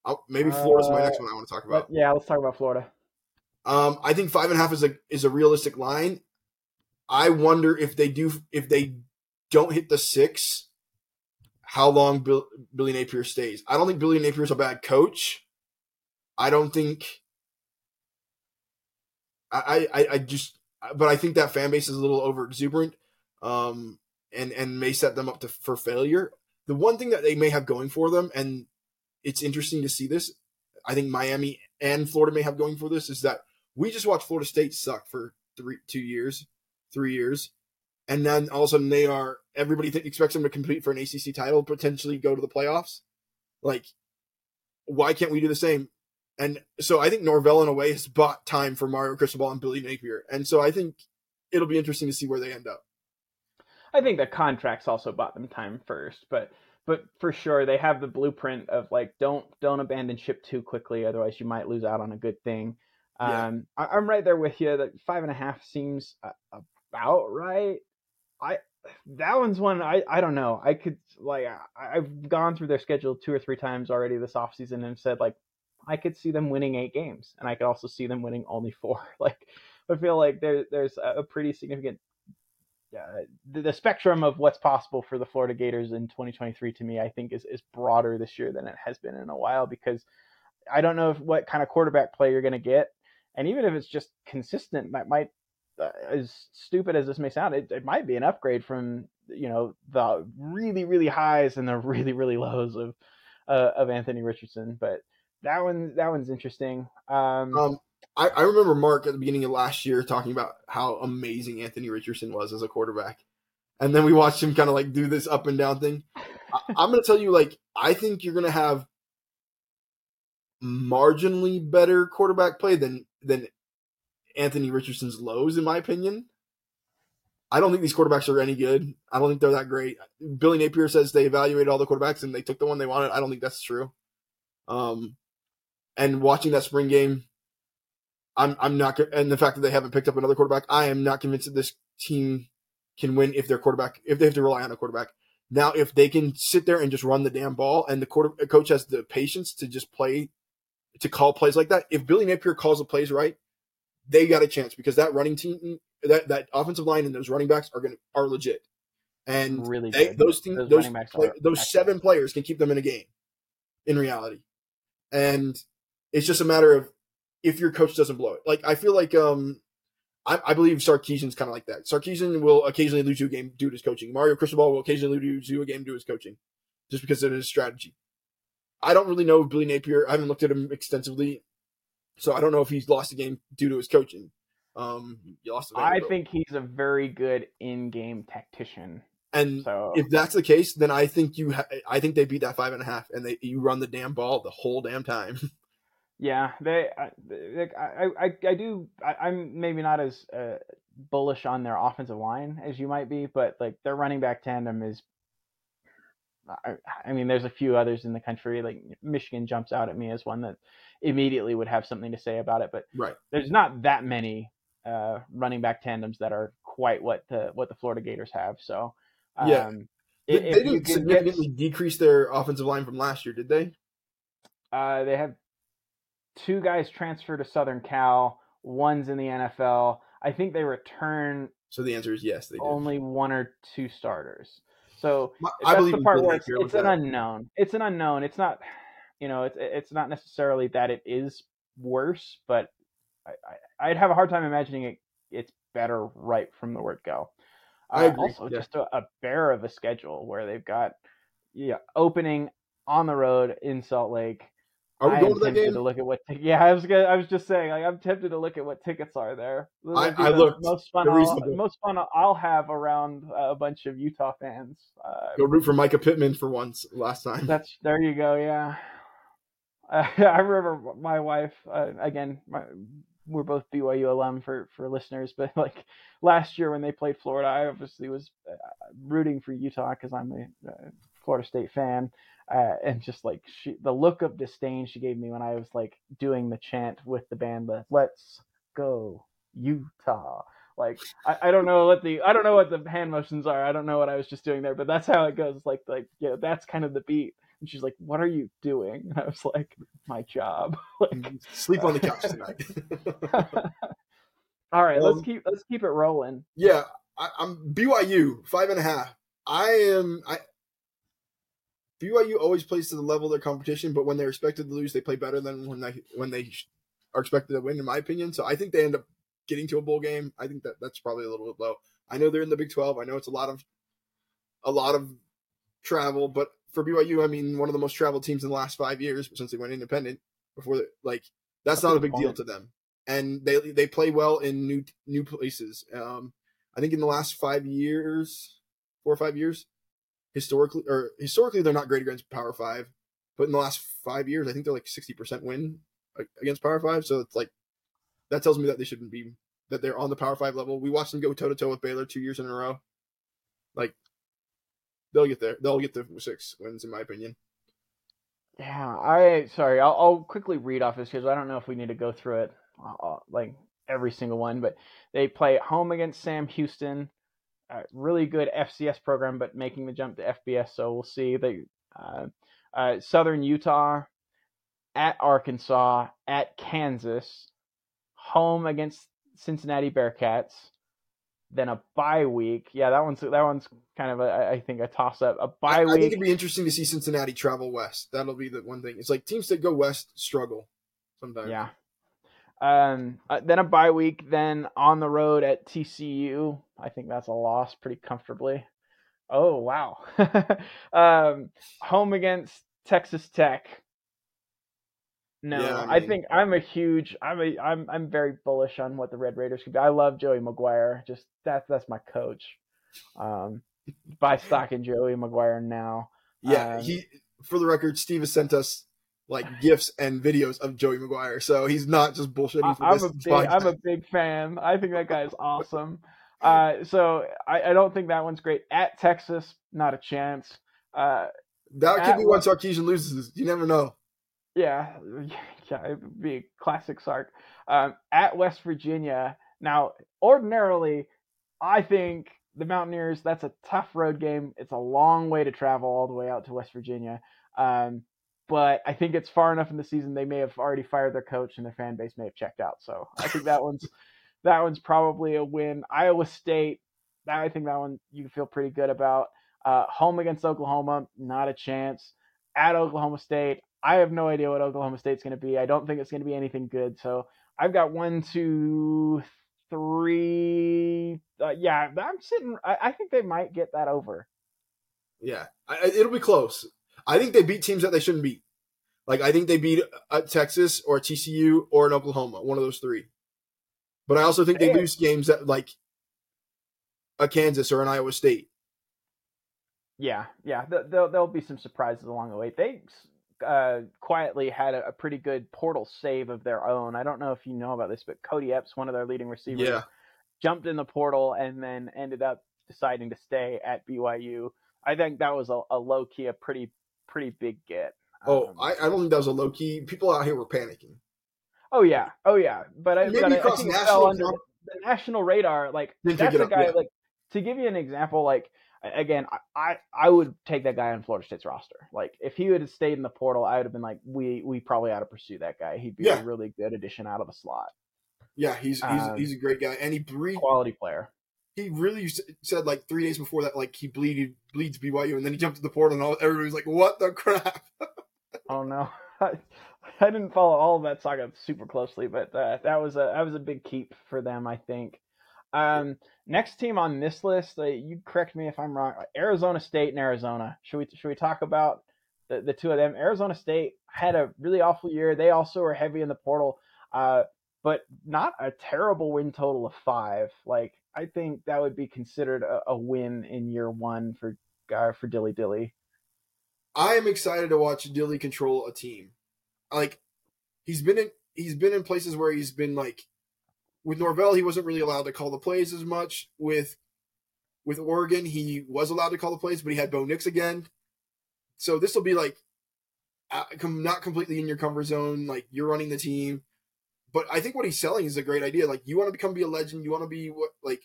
I'll, maybe Florida's my Uh, next one I want to talk about. yeah, let's talk about Florida. Um, I think five and a half is a is a realistic line. I wonder if they do if they don't hit the six, how long Bill, Billy Napier stays. I don't think Billy Napier is a bad coach. I don't think. I, I I just but I think that fan base is a little over exuberant, um, and and may set them up to for failure. The one thing that they may have going for them, and it's interesting to see this. I think Miami and Florida may have going for this is that we just watched Florida State suck for three, two years, three years, and then all of a sudden they are everybody th- expects them to compete for an ACC title, potentially go to the playoffs. Like, why can't we do the same? And so I think Norvell in a way has bought time for Mario Cristobal and Billy Napier, and so I think it'll be interesting to see where they end up. I think the contracts also bought them time first, but but for sure they have the blueprint of like don't don't abandon ship too quickly, otherwise you might lose out on a good thing. Yeah. Um, I, I'm right there with you. That five and a half seems about right. I that one's one I I don't know. I could like I, I've gone through their schedule two or three times already this offseason and said like I could see them winning eight games, and I could also see them winning only four. Like I feel like there there's a pretty significant uh, the, the spectrum of what's possible for the Florida Gators in 2023 to me, I think is, is broader this year than it has been in a while because I don't know if, what kind of quarterback play you're going to get. And even if it's just consistent, that might, uh, as stupid as this may sound, it, it might be an upgrade from, you know, the really, really highs and the really, really lows of, uh, of Anthony Richardson. But that one, that one's interesting. Um, Um, I, I remember Mark at the beginning of last year talking about how amazing Anthony Richardson was as a quarterback, and then we watched him kind of like do this up and down thing. I, I'm going to tell you, like, I think you're going to have marginally better quarterback play than than Anthony Richardson's lows, in my opinion. I don't think these quarterbacks are any good. I don't think they're that great. Billy Napier says they evaluated all the quarterbacks and they took the one they wanted. I don't think that's true. Um, and watching that spring game, I'm I'm not and the fact that they haven't picked up another quarterback, I am not convinced that this team can win if their quarterback if they have to rely on a quarterback. Now, if they can sit there and just run the damn ball, and the quarter coach has the patience to just play to call plays like that, if Billy Napier calls the plays right, they got a chance because that running team, that that offensive line and those running backs are going are legit, and really they, those team, Those those play- those seven players can keep them in a game, in reality, and it's just a matter of if your coach doesn't blow it. Like I feel like um, I, I believe Sarkisian's kind of like that. Sarkeesian will occasionally lose you a game due to his coaching. Mario Cristobal will occasionally lose you a game due to his coaching, just because of his strategy. I don't really know Billy Napier. I haven't looked at him extensively, so I don't know if he's lost a game due to his coaching. Um, lost. I think he's a very good in-game tactician. and So if that's the case, then I think you. Ha- I think they beat that five and a half, and they you run the damn ball the whole damn time. Yeah, they. I, they- I, I, I do. I, I'm maybe not as uh, bullish on their offensive line as you might be, but like their running back tandem is. I, I mean, there's a few others in the country. Like Michigan jumps out at me as one that immediately would have something to say about it, but right. there's not that many uh, running back tandems that are quite what the what the Florida Gators have. So um, Yeah. They, they didn't could get- significantly decrease their offensive line from last year, did they? Uh, they have two guys transfer to Southern Cal. One's in the NFL. I think they return So the answer is yes, they did. only one or two starters. So My- I that's believe the part where it's, it's an that. unknown. It's an unknown. It's not, you know, it's it's not necessarily that it is worse, but I, I, I'd have a hard time imagining it. It's better right from the word go. I Uh, Also, yeah. just a, a bear of a schedule where they've got yeah opening on the road in Salt Lake. Are we I going to that game? to look at what. T- yeah, I was gonna, I was just saying, like, I'm tempted to look at what tickets are there. I- I the looked. Most fun. I'll, most fun I'll have around a bunch of Utah fans. Uh, Go root for Micah Pittman for once last time. that's there you go. Yeah, uh, I remember my wife. Uh, again, my, we're both BYU alum for for listeners, but like last year when they played Florida, I obviously was uh, rooting for Utah because I'm a uh, Florida State fan. Uh, and just like she, the look of disdain she gave me when I was like doing the chant with the band, the "Let's go Utah." Like I, I don't know what the I don't know what the hand motions are. I don't know what I was just doing there, but that's how it goes. Like like yeah, that's kind of the beat. And she's like, "What are you doing?" And I was like, "My job." like, Sleep on the couch tonight. all right, Um, let's keep let's keep it rolling. yeah, I, I'm BYU five and a half. I am. I BYU always plays to the level of their competition, but when they're expected to lose, they play better than when they when they are expected to win. In my opinion, so I think they end up getting to a bowl game. I think that that's probably a little bit low. I know they're in the Big Twelve. I know it's a lot of a lot of travel, but for BYU, I mean, one of the most traveled teams in the last five years since they went independent. Before like that's That's not a big deal to them, and they they play well in new new places. Um, I think in the last five years, four or five years, historically or historically they're not great against Power Five, but in the last five years, I think they're like sixty percent win against Power Five. So it's like that tells me that they shouldn't be that they're on the Power Five level. We watched them go toe to toe with Baylor two years in a row. Like they'll get there. They'll get the six wins, in my opinion. Yeah, I sorry. I'll, I'll quickly read off this because I don't know if we need to go through it uh, like every single one. But they play at home against Sam Houston, a really good FCS program, but making the jump to FBS. So we'll see. They uh, uh, Southern Utah, at Arkansas, at Kansas, home against Cincinnati Bearcats. Then a bye week. Yeah, that one's that one's kind of a I think a toss up. A I, bye I think it'd be interesting to see Cincinnati travel west. That'll be the one thing. It's like teams that go west struggle sometimes. Yeah. Um, uh, then a bye week, then on the road at TCU. I think that's a loss pretty comfortably. Oh wow. um, home against Texas Tech. No, Yeah, I I, think I'm a huge. I'm a. I'm. I'm very bullish on what the Red Raiders could be. I love Joey McGuire. Just that's that's my coach. Um, buy stock in Joey McGuire now. Yeah, Um, he. For the record, Steve has sent us like gifs and videos of Joey McGuire, so he's not just bullshitting I'm this a big, podcast. I'm a big fan. I think that guy is awesome. Uh, so I, I don't think that one's great. At Texas, not a chance. Uh, that could be when what- Sarkisian loses. You never know. yeah, yeah, it would be a classic Sark. Um, at West Virginia. Now, ordinarily, I think the Mountaineers. That's a tough road game. It's a long way to travel all the way out to West Virginia. Um, but I think it's far enough in the season they may have already fired their coach and their fan base may have checked out. So I think that one's that one's probably a win. Iowa State, that I think that one you can feel pretty good about. Uh, home against Oklahoma, not a chance. At Oklahoma State, I have no idea what Oklahoma State's going to be. I don't think it's going to be anything good. So I've got one, two, three. Uh, yeah, I'm sitting. I, I think they might get that over. Yeah, I, I- it'll be close. I think they beat teams that they shouldn't beat. Like I think they beat a Texas or a TCU or an Oklahoma, one of those three. But I also think they lose games that like a Kansas or an Iowa State. Yeah, yeah. There'll, there'll be some surprises along the way. They uh, quietly had a, a pretty good portal save of their own. I don't know if you know about this, but Cody Epps, one of their leading receivers, Yeah, jumped in the portal and then ended up deciding to stay at BYU. I think that was a, a low key, a pretty pretty big get. Oh, Um, I, I don't think that was a low key. People out here were panicking. oh yeah, oh yeah. But I, Maybe but I- I across think it national under the, the national radar. Like Didn't that's a guy. yeah. Like to give you an example, like again, I, I would take that guy on Florida State's roster. Like if he would have stayed in the portal, I would have been like, we we probably ought to pursue that guy. He'd be Yeah. a really good addition out of the slot, Yeah, he's he's Um, he's a great guy, and he breathed. quality player. He really said like three days before that, like he bleeded bleeds BYU, and then he jumped to the portal, and all everybody was like, "What the crap?" oh no, I, I didn't follow all of that saga super closely, but uh, that was a that was a big keep for them, I think. Um, next team on this list, uh, you correct me if I'm wrong. Arizona State and Arizona. Should we should we talk about the, the two of them? Arizona State had a really awful year. They also were heavy in the portal, uh, but not a terrible win total of five. Like I think that would be considered a, a win in year one for uh, for Dilly Dilly. I am excited to watch Dilly control a team. Like he's been in he's been in places where he's been like with Norvell, he wasn't really allowed to call the plays as much. With with Oregon, he was allowed to call the plays, but he had Bo Nix again. So this will be like not completely in your comfort zone. Like you're running the team, but I think what he's selling is a great idea. Like you want to become be a legend, you want to be what like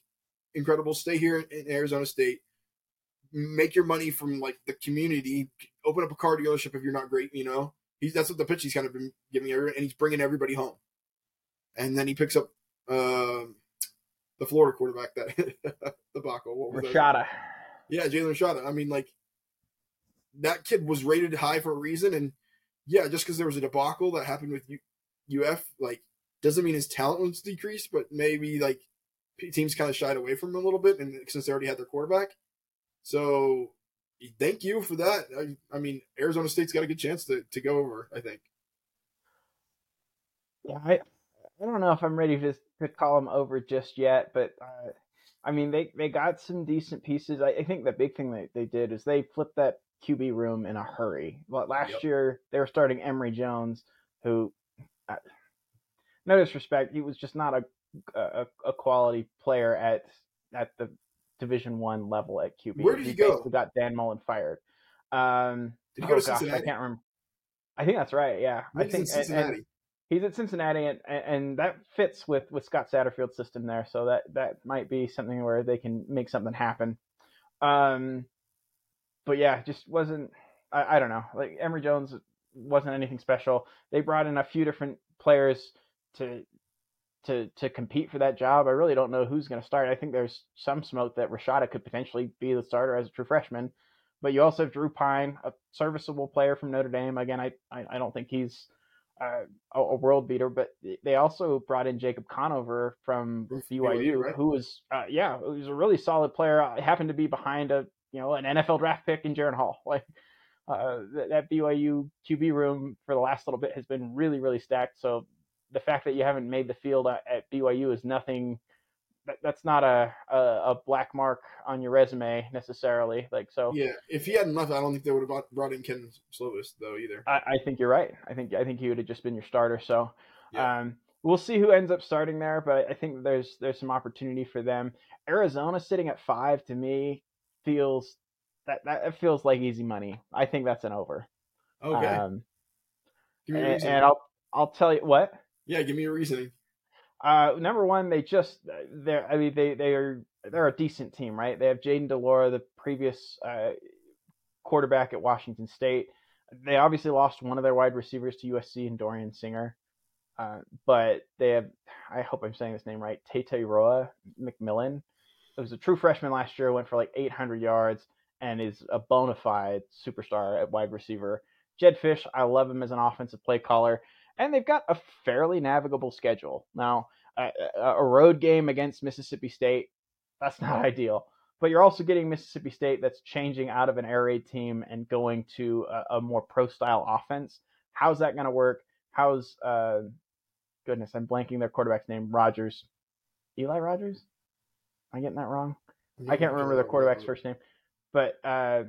incredible. Stay here in Arizona State, make your money from like the community. Open up a car dealership if you're not great. You know, he's that's what the pitch he's kind of been giving everyone, and he's bringing everybody home. And then he picks up um, the Florida quarterback that debacle. What was Rashada. That? Yeah, Jaden Rashada. I mean, like that kid was rated high for a reason, and yeah, just because there was a debacle that happened with U- UF, like doesn't mean his talent was decreased, but maybe like teams kind of shied away from him a little bit, and since they already had their quarterback, so thank you for that. I, I mean, Arizona State's got a good chance to to go over. I think. Yeah, I I don't know if I'm ready to to call them over just yet, but uh, I mean they they got some decent pieces. I, I, think the big thing that they did is they flipped that QB room in a hurry. Well, last yep. year they were starting Emory Jones, who, uh, no disrespect, he was just not a a, a quality player at at the Division One level at QB. Where did he, go? he go? Got Dan Mullen fired. Um, did he go oh, to gosh, Cincinnati? I can't remember. I think that's right. Yeah, I think Cincinnati. And, and he's at Cincinnati, and, and that fits with with Scott Satterfield's system there. So that that might be something where they can make something happen. Um, but yeah, just wasn't. I, I don't know. Like Emory Jones wasn't anything special. They brought in a few different players to to to compete for that job. I really don't know who's going to start. I think there's some smoke that Rashada could potentially be the starter as a true freshman. But you also have Drew Pyne, a serviceable player from Notre Dame. Again, I I, I don't think he's uh, a world beater, but they also brought in Jacob Conover from BYU, right? who was, uh, yeah, who was a really solid player. I happened to be behind a, you know, an NFL draft pick in Jaren Hall. Like uh, that, that BYU QB room for the last little bit has been really, really stacked. So the fact that you haven't made the field at, at BYU is nothing that, that's not a, a, a black mark on your resume necessarily. Like so. Yeah, if he hadn't left, I don't think they would have brought in Ken Slovis though either. I, I, think you're right. I think I think he would have just been your starter. So. Yeah. Um, we'll see who ends up starting there, but I think there's there's some opportunity for them. Arizona sitting at five to me feels that that feels like easy money. I think that's an over. Okay. Um, and, and I'll I'll tell you what. Yeah, give me a reasoning. Uh, number one, they just they're I mean they they are they're a decent team, right? They have Jayden de Laura, the previous uh, quarterback at Washington State. They obviously lost one of their wide receivers to USC and Dorian Singer, uh, but they have I hope I'm saying this name right, Tetairoa McMillan. It was a true freshman last year, went for like 800 yards, and is a bona fide superstar at wide receiver. Jedd Fisch, I love him as an offensive play caller and they've got a fairly navigable schedule. Now, a, a road game against Mississippi State, that's not ideal. But you're also getting Mississippi State that's changing out of an air raid team and going to a, a more pro style offense. How's that going to work? How's uh, goodness, I'm blanking their quarterback's name. Rogers, Eli Rogers. Am I getting that wrong? I can't remember their quarterback's first name. But uh,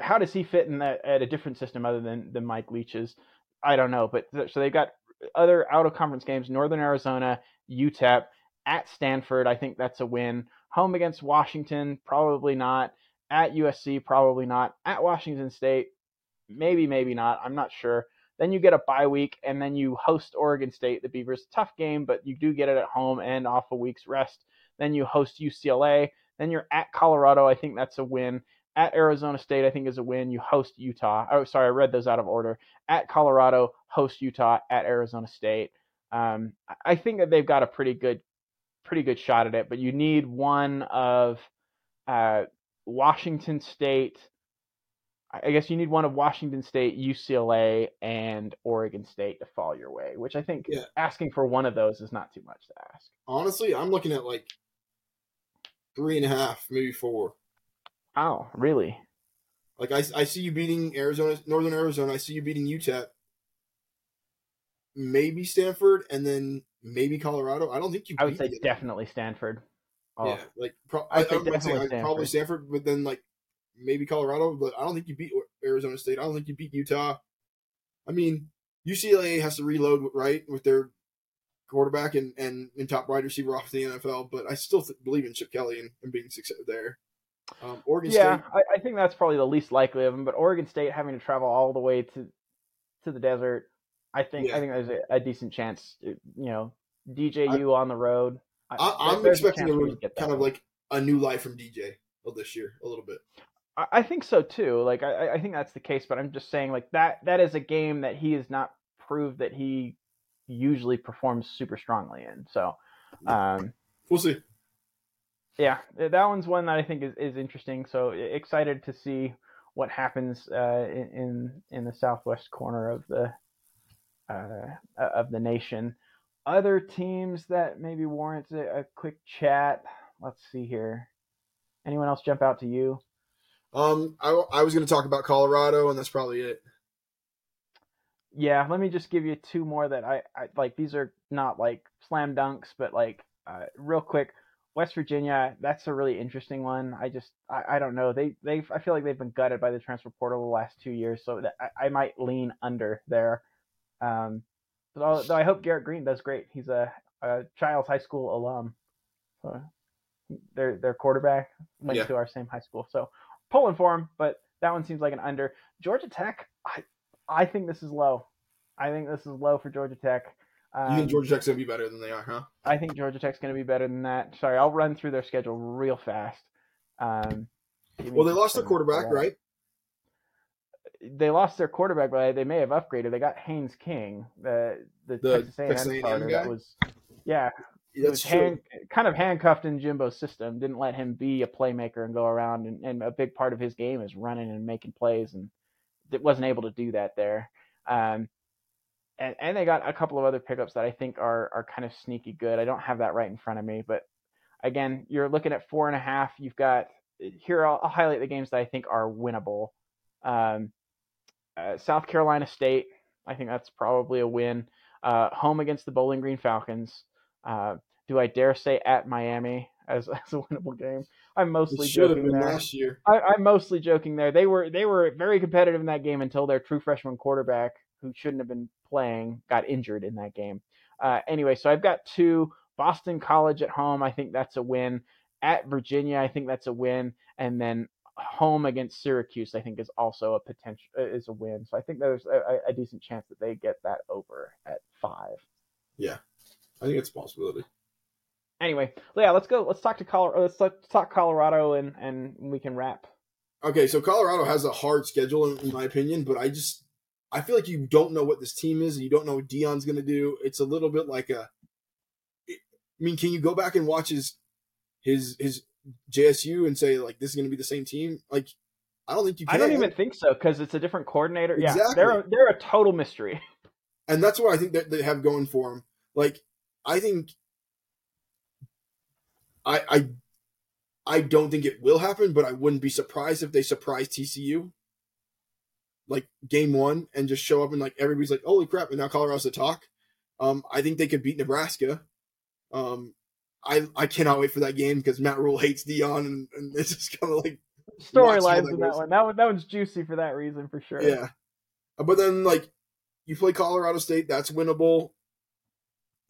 how does he fit in that at a different system other than than Mike Leach's? I don't know, but so they've got other out of conference games: Northern Arizona, UTEP, at Stanford. I think that's a win. Home against Washington, probably not. At USC, probably not. At Washington State, maybe, maybe not. I'm not sure. Then you get a bye week, and then you host Oregon State. The Beavers, tough game, but you do get it at home and off a week's rest. Then you host UCLA. Then you're at Colorado. I think that's a win. At Arizona State, I think is a win. You host Utah. Oh, sorry, I read those out of order. At Colorado, host Utah. At Arizona State. Um, I think that they've got a pretty good, pretty good shot at it, but you need one of uh, Washington State. I guess you need one of Washington State, UCLA, and Oregon State to fall your way, which I think Yeah. asking for one of those is not too much to ask. Honestly, I'm looking at like three and a half, maybe four. Oh, really? Like I, I see you beating Arizona, Northern Arizona. I see you beating UTEP, maybe Stanford, and then maybe Colorado. I don't think you. I would say definitely Stanford. Oh, Yeah, like pro- I, say I, would say like, probably Stanford. Stanford, but then like maybe Colorado. But I don't think you beat Arizona State. I don't think you beat Utah. I mean, UCLA has to reload right with their quarterback and and, and top wide receiver off the NFL. But I still th- believe in Chip Kelly and, and being success there. Um, Oregon yeah, State. I, I think that's probably the least likely of them. But Oregon State having to travel all the way to to the desert, I think Yeah. I think there's a, a decent chance. You know, DJU on the road. I, I, I'm expecting a, we get that kind of like a new life from DJ this year, a little bit. I, I think so too. Like I, I think that's the case. But I'm just saying like that that is a game that he has not proved that he usually performs super strongly in. So. Um, We'll see. Yeah, th- that one's one that I think is, is interesting. So excited to see what happens uh, in, in the southwest corner of the uh, of the nation. Other teams that maybe warrant a, a quick chat. Let's see here. Anyone else jump out to you? Um, I, I was going to talk about Colorado, and that's probably it. Yeah, let me just give you two more that I, I like. These are not like slam dunks, but like uh, real quick. West Virginia, that's a really interesting one. I just, I, I don't know. They, they, I feel like they've been gutted by the transfer portal the last two years, so that I, I might lean under there. Um, though, though I hope Garrett Greene does great. He's a, a Chiles High School alum. So their their quarterback went Yeah. to our same high school, so pulling for him. But that one seems like an under. Georgia Tech, I, I think this is low. I think this is low for Georgia Tech. Um, You think Georgia Tech's going to be better than they are, huh? I think Georgia Tech's going to be better than that. Sorry, I'll run through their schedule real fast. Um, Well, they lost their quarterback, second. right? They lost their quarterback, but they may have upgraded. They got Haynes King, the the, The Texas A&M Texas A&M. That guy? was, yeah, That's was hand, kind of handcuffed in Jimbo's system. Didn't let him be a playmaker and go around. And, and a big part of his game is running and making plays, and it wasn't able to do that there. Um, and and they got a couple of other pickups that I think are are kind of sneaky good. I don't have that right in front of me, but again, you're looking at four and a half. You've got here. I'll, I'll highlight the games that I think are winnable. Um, uh, South Carolina State. I think that's probably a win. Uh, home against the Bowling Green Falcons. Uh, do I dare say at Miami as, as a winnable game? I'm It mostly should have joking been there. last year. I, I'm mostly joking there. They were they were very competitive in that game until their true freshman quarterback, who shouldn't have been playing, got injured in that game. Uh, anyway, so I've got two. Boston College at home, I think that's a win. At Virginia, I think that's a win, and then home against Syracuse, I think is also a potential is a win. So I think there's a, a decent chance that they get that over at five. Yeah, I think it's a possibility. Anyway, yeah, let's go. Let's talk to Colorado. Let's, talk Colorado, and and we can wrap. Okay, so Colorado has a hard schedule in my opinion, but I just I feel like you don't know what this team is and you don't know what Deion's going to do. It's a little bit like a I mean, can you go back and watch his his his JSU and say like this is going to be the same team? Like I don't think you can. I don't even think so because it's a different coordinator. Yeah, they're a, they're a total mystery. and that's what I think that they have going for them. Like I think I I I don't think it will happen, but I wouldn't be surprised if they surprise TCU like game one and just show up and like everybody's like, holy crap, and now Colorado's the talk. Um, I think they could beat Nebraska. Um, I I cannot wait for that game because Matt Rhule hates Deion and, and it's just kind of like Storylines in that one. That one that one's juicy for that reason for sure. Yeah. But then like you play Colorado State, that's winnable.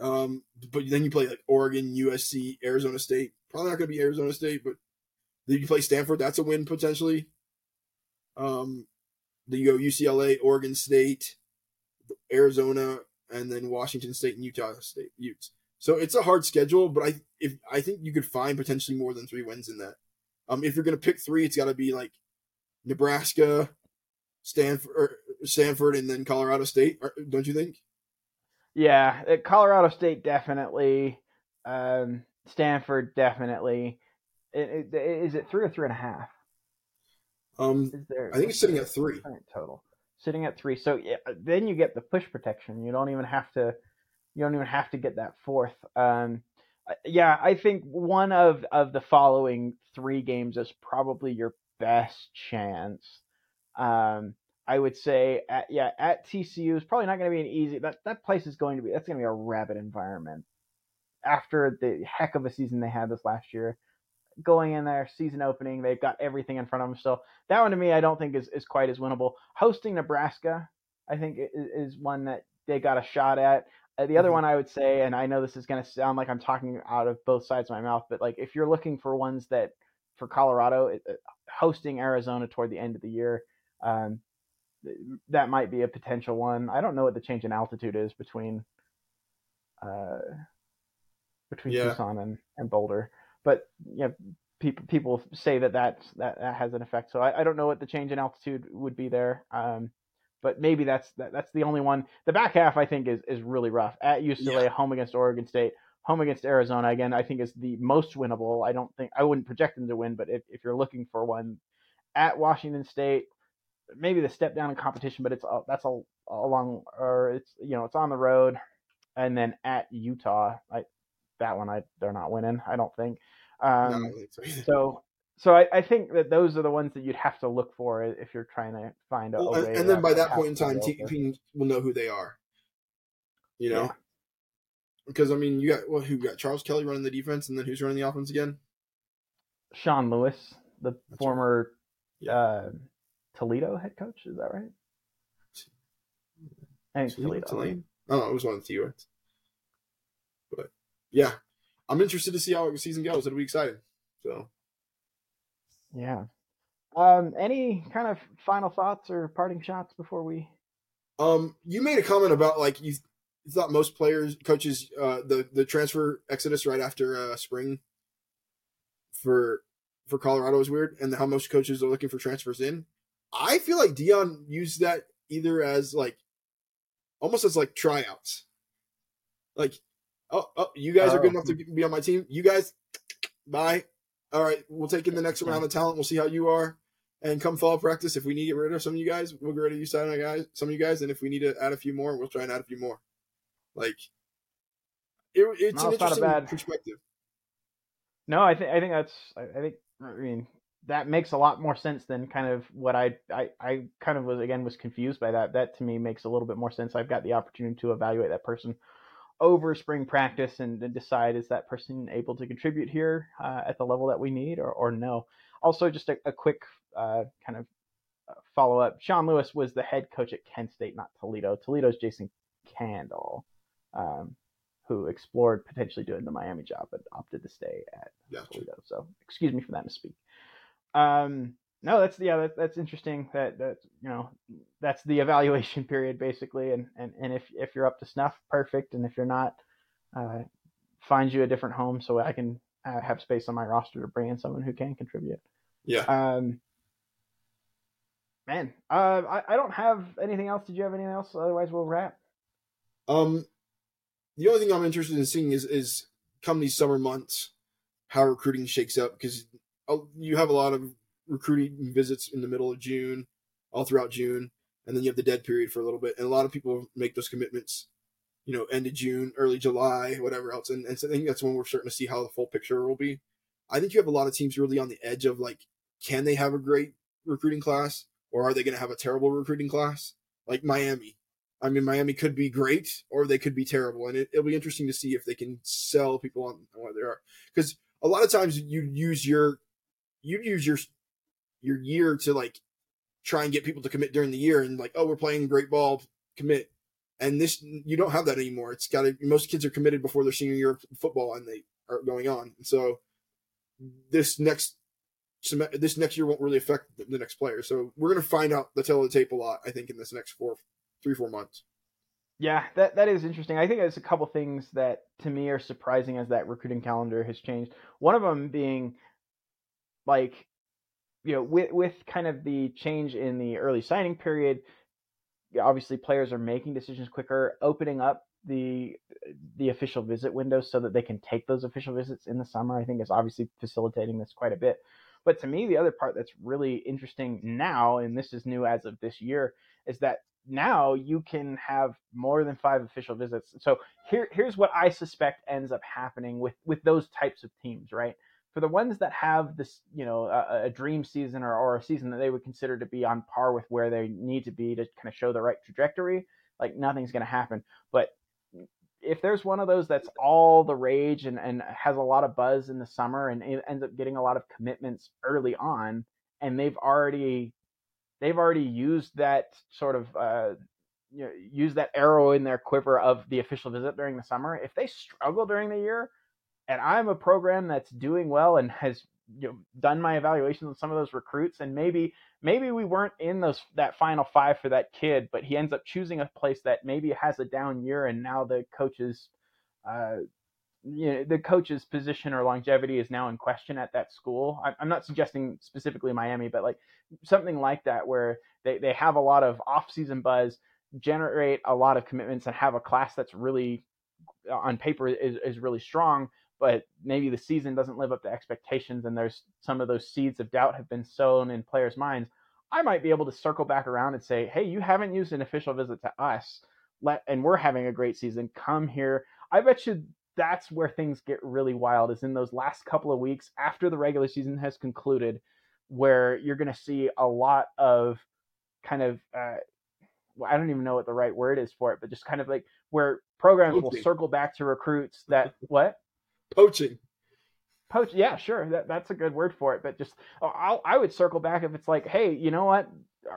Um, but then you play like Oregon, USC, Arizona State. Probably not going to be Arizona State, but then you play Stanford. That's a win potentially. Um, you go UCLA, Oregon State, Arizona, and then Washington State and Utah State Utes. So it's a hard schedule, but I if I think you could find potentially more than three wins in that. Um, if you're to pick three, it's got to be like Nebraska, Stanford, or Stanford, and then Colorado State. Don't you think? Yeah, uh, Colorado State definitely. Um, Stanford definitely. It, it, is it three or three and a half? Um, there? I think it's sitting at three total. Sitting at three, so yeah, then you get the push protection. You don't even have to. You don't even have to get that fourth. Um, yeah, I think one of of the following three games is probably your best chance. Um, I would say, at, yeah, at TCU is probably not going to be an easy. That that place is going to be that's going to be a rabid environment. After the heck of a season they had this last year, going in there season opening, they've got everything in front of them. So that one to me, I don't think is is quite as winnable. Hosting Nebraska, I think is, is one that they got a shot at. Uh, the other mm-hmm. one I would say, and I know this is going to sound like I'm talking out of both sides of my mouth, but like if you're looking for ones that for Colorado, it, uh, hosting Arizona toward the end of the year, um, that might be a potential one. I don't know what the change in altitude is between uh, between yeah. Tucson and, and Boulder, but yeah, you know, people people say that that's, that that has an effect. So I, I don't know what the change in altitude would be there. Um, but maybe that's that, that's the only one. The back half I think is is really rough. At UCLA, yeah. home against Oregon State, home against Arizona again. I think is the most winnable. I don't think I wouldn't project them to win, but if if you're looking for one, at Washington State, maybe the step down in competition, but it's that's a along or it's you know it's on the road, and then at Utah, I that one I they're not winning. I don't think. Um, no, so so I, I, think that those are the ones that you'd have to look for if you're trying to find a, well, a and, and then by that point in time, teams will know who they are. You know, yeah. because I mean, you got well, who got Charles Kelly running the defense, and then who's running the offense again? Sean Lewis, the That's former right. yeah. uh, Toledo head coach. Is that right? I think Toledo. Toledo. Oh, it was one of the. But yeah, I'm interested to see how the season goes. It'll be exciting. So yeah. Um, any kind of final thoughts or parting shots before we? Um, you made a comment about like you, you thought most players, coaches, uh, the the transfer exodus right after uh, spring for for Colorado is weird, and how most coaches are looking for transfers in. I feel like Deion used that either as like almost as like tryouts, like oh, oh you guys are good enough to oh. be on my team. You guys, bye all right, we'll take in the next round of talent. We'll see how you are. And come fall practice, if we need to get rid of some of you guys, we'll get rid of you some of you guys. Some of you guys, and if we need to add a few more, we'll try and add a few more. Like, it, it's no, an interesting bad... perspective. No, I think I think that's I, I think I mean that makes a lot more sense than kind of what I, I I kind of was again was confused by that. That to me makes a little bit more sense. I've got the opportunity to evaluate that person over spring practice and, and decide is that person able to contribute here uh, at the level that we need or, or no. Also, just a, a quick uh, kind of uh, follow up. Sean Lewis was the head coach at Kent State, not Toledo. Toledo's Jason Candle, um, who explored potentially doing the Miami job but opted to stay at gotcha. Toledo. So excuse me for that misspeak. Um, no, that's yeah, that, that's interesting. That that you know, that's the evaluation period basically, and and and if if you're up to snuff, perfect, and if you're not, uh, find you a different home so I can uh, have space on my roster to bring in someone who can contribute. Yeah. Um. Man, uh, I I don't have anything else. Did you have anything else? Otherwise, we'll wrap. Um, the only thing I'm interested in seeing is is come these summer months how recruiting shakes up because uh, you have a lot of recruiting visits in the middle of June, all throughout June, and then you have the dead period for a little bit. And a lot of people make those commitments, you know, end of June, early July, whatever else. And, and so I think that's when we're starting to see how the full picture will be. I think you have a lot of teams really on the edge of like, can they have a great recruiting class or are they going to have a terrible recruiting class? Like Miami. I mean, Miami could be great or they could be terrible. And it, will be interesting to see if they can sell people on, on what they are. Because a lot of times you use your, you use your your year to like try and get people to commit during the year and like, oh, we're playing great ball, commit. And this, you don't have that anymore. It's got to, most kids are committed before their senior year of football and they are going on. And so this next, this next year won't really affect the next player. So we're going to find out the tail of the tape a lot, I think, in this next four, three, four months. Yeah, that that is interesting. I think there's a couple things that to me are surprising as that recruiting calendar has changed. One of them being like you know, with with kind of the change in the early signing period, obviously players are making decisions quicker, opening up the the official visit windows so that they can take those official visits in the summer. I think is obviously facilitating this quite a bit. But to me, the other part that's really interesting now, and this is new as of this year, is that now you can have more than five official visits. So here, here's what I suspect ends up happening with with those types of teams, right? For the ones that have this, you know, a, a dream season or, or a season that they would consider to be on par with where they need to be to kind of show the right trajectory, like nothing's going to happen. But if there's one of those that's all the rage and, and has a lot of buzz in the summer and ends up getting a lot of commitments early on, and they've already they've already used that sort of uh, you know, use that arrow in their quiver of the official visit during the summer. If they struggle during the year, and I'm a program that's doing well and has you know, done my evaluations on some of those recruits, and maybe maybe we weren't in those that final five for that kid, but he ends up choosing a place that maybe has a down year, and now the coaches. Uh, you know, the coach's position or longevity is now in question at that school. I'm not suggesting specifically Miami, but like something like that where they, they have a lot of off-season buzz, generate a lot of commitments, and have a class that's really on paper is, is really strong, but maybe the season doesn't live up to expectations, and there's some of those seeds of doubt have been sown in players' minds. I might be able to circle back around and say, hey, you haven't used an official visit to us, let and we're having a great season. Come here. I bet you that's where things get really wild is in those last couple of weeks after the regular season has concluded where you're going to see a lot of kind of uh, well, I don't even know what the right word is for it, but just kind of like where programs will circle back to recruits that what poaching poach yeah sure that, that's a good word for it but just I'll, i would circle back if it's like hey you know what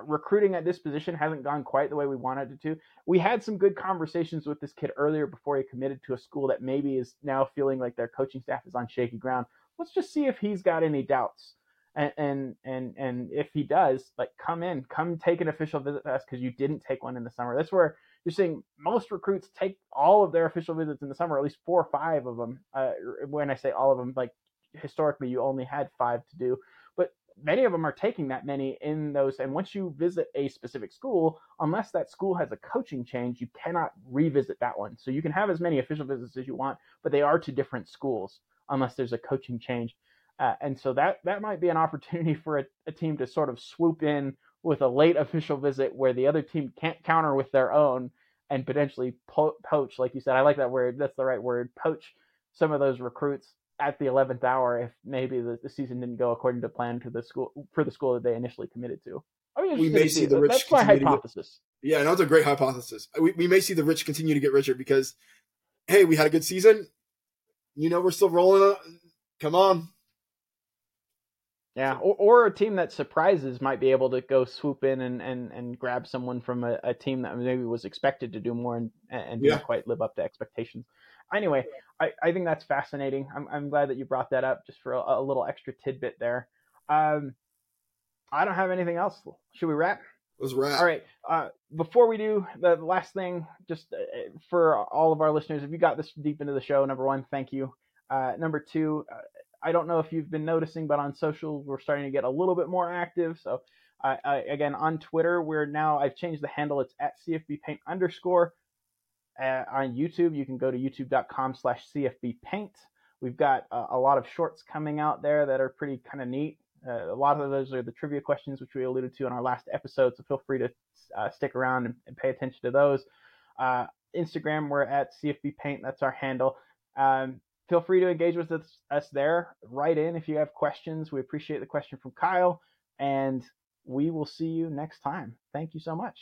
recruiting at this position hasn't gone quite the way we wanted it to. We had some good conversations with this kid earlier before he committed to a school that maybe is now feeling like their coaching staff is on shaky ground. Let's just see if he's got any doubts. And and and, and if he does, like come in, come take an official visit to us because you didn't take one in the summer. That's where you're seeing most recruits take all of their official visits in the summer, at least four or five of them. Uh, when I say all of them, like historically you only had five to do but many of them are taking that many in those. And once you visit a specific school, unless that school has a coaching change, you cannot revisit that one. So you can have as many official visits as you want, but they are to different schools unless there's a coaching change. Uh, and so that that might be an opportunity for a, a, team to sort of swoop in with a late official visit where the other team can't counter with their own and potentially po- poach, like you said. I like that word. That's the right word. Poach some of those recruits at the 11th hour if maybe the, the season didn't go according to plan to the school for the school that they initially committed to. I mean, we may see the rich. That's my hypothesis. Get, yeah, no, it's a great hypothesis. We, we may see the rich continue to get richer because, hey, we had a good season. You know, we're still rolling. Come on. Yeah, or, or a team that surprises might be able to go swoop in and, and, and grab someone from a, a team that maybe was expected to do more and, and yeah. didn't quite live up to expectations anyway, I, I think that's fascinating. I'm, I'm glad that you brought that up just for a, a little extra tidbit there. Um, I don't have anything else. Should we wrap? Let's wrap. All right. Uh, before we do, the last thing, just uh, for all of our listeners, if you got this deep into the show, number one, thank you. Uh, number two, uh, I don't know if you've been noticing, but on social, we're starting to get a little bit more active. So, again, on Twitter, we're now, I've changed the handle. It's at CFB Paint underscore uh, on YouTube. You can go to youtube.com slash CFBpaint. We've got uh, a lot of shorts coming out there that are pretty kind of neat. Uh, a lot of those are the trivia questions, which we alluded to in our last episode. So feel free to uh, stick around and, and, pay attention to those. Uh, Instagram, we're at CFBpaint. That's our handle. Um, feel free to engage with us, us there. Write in if you have questions. We appreciate the question from Kyle, and we will see you next time. Thank you so much.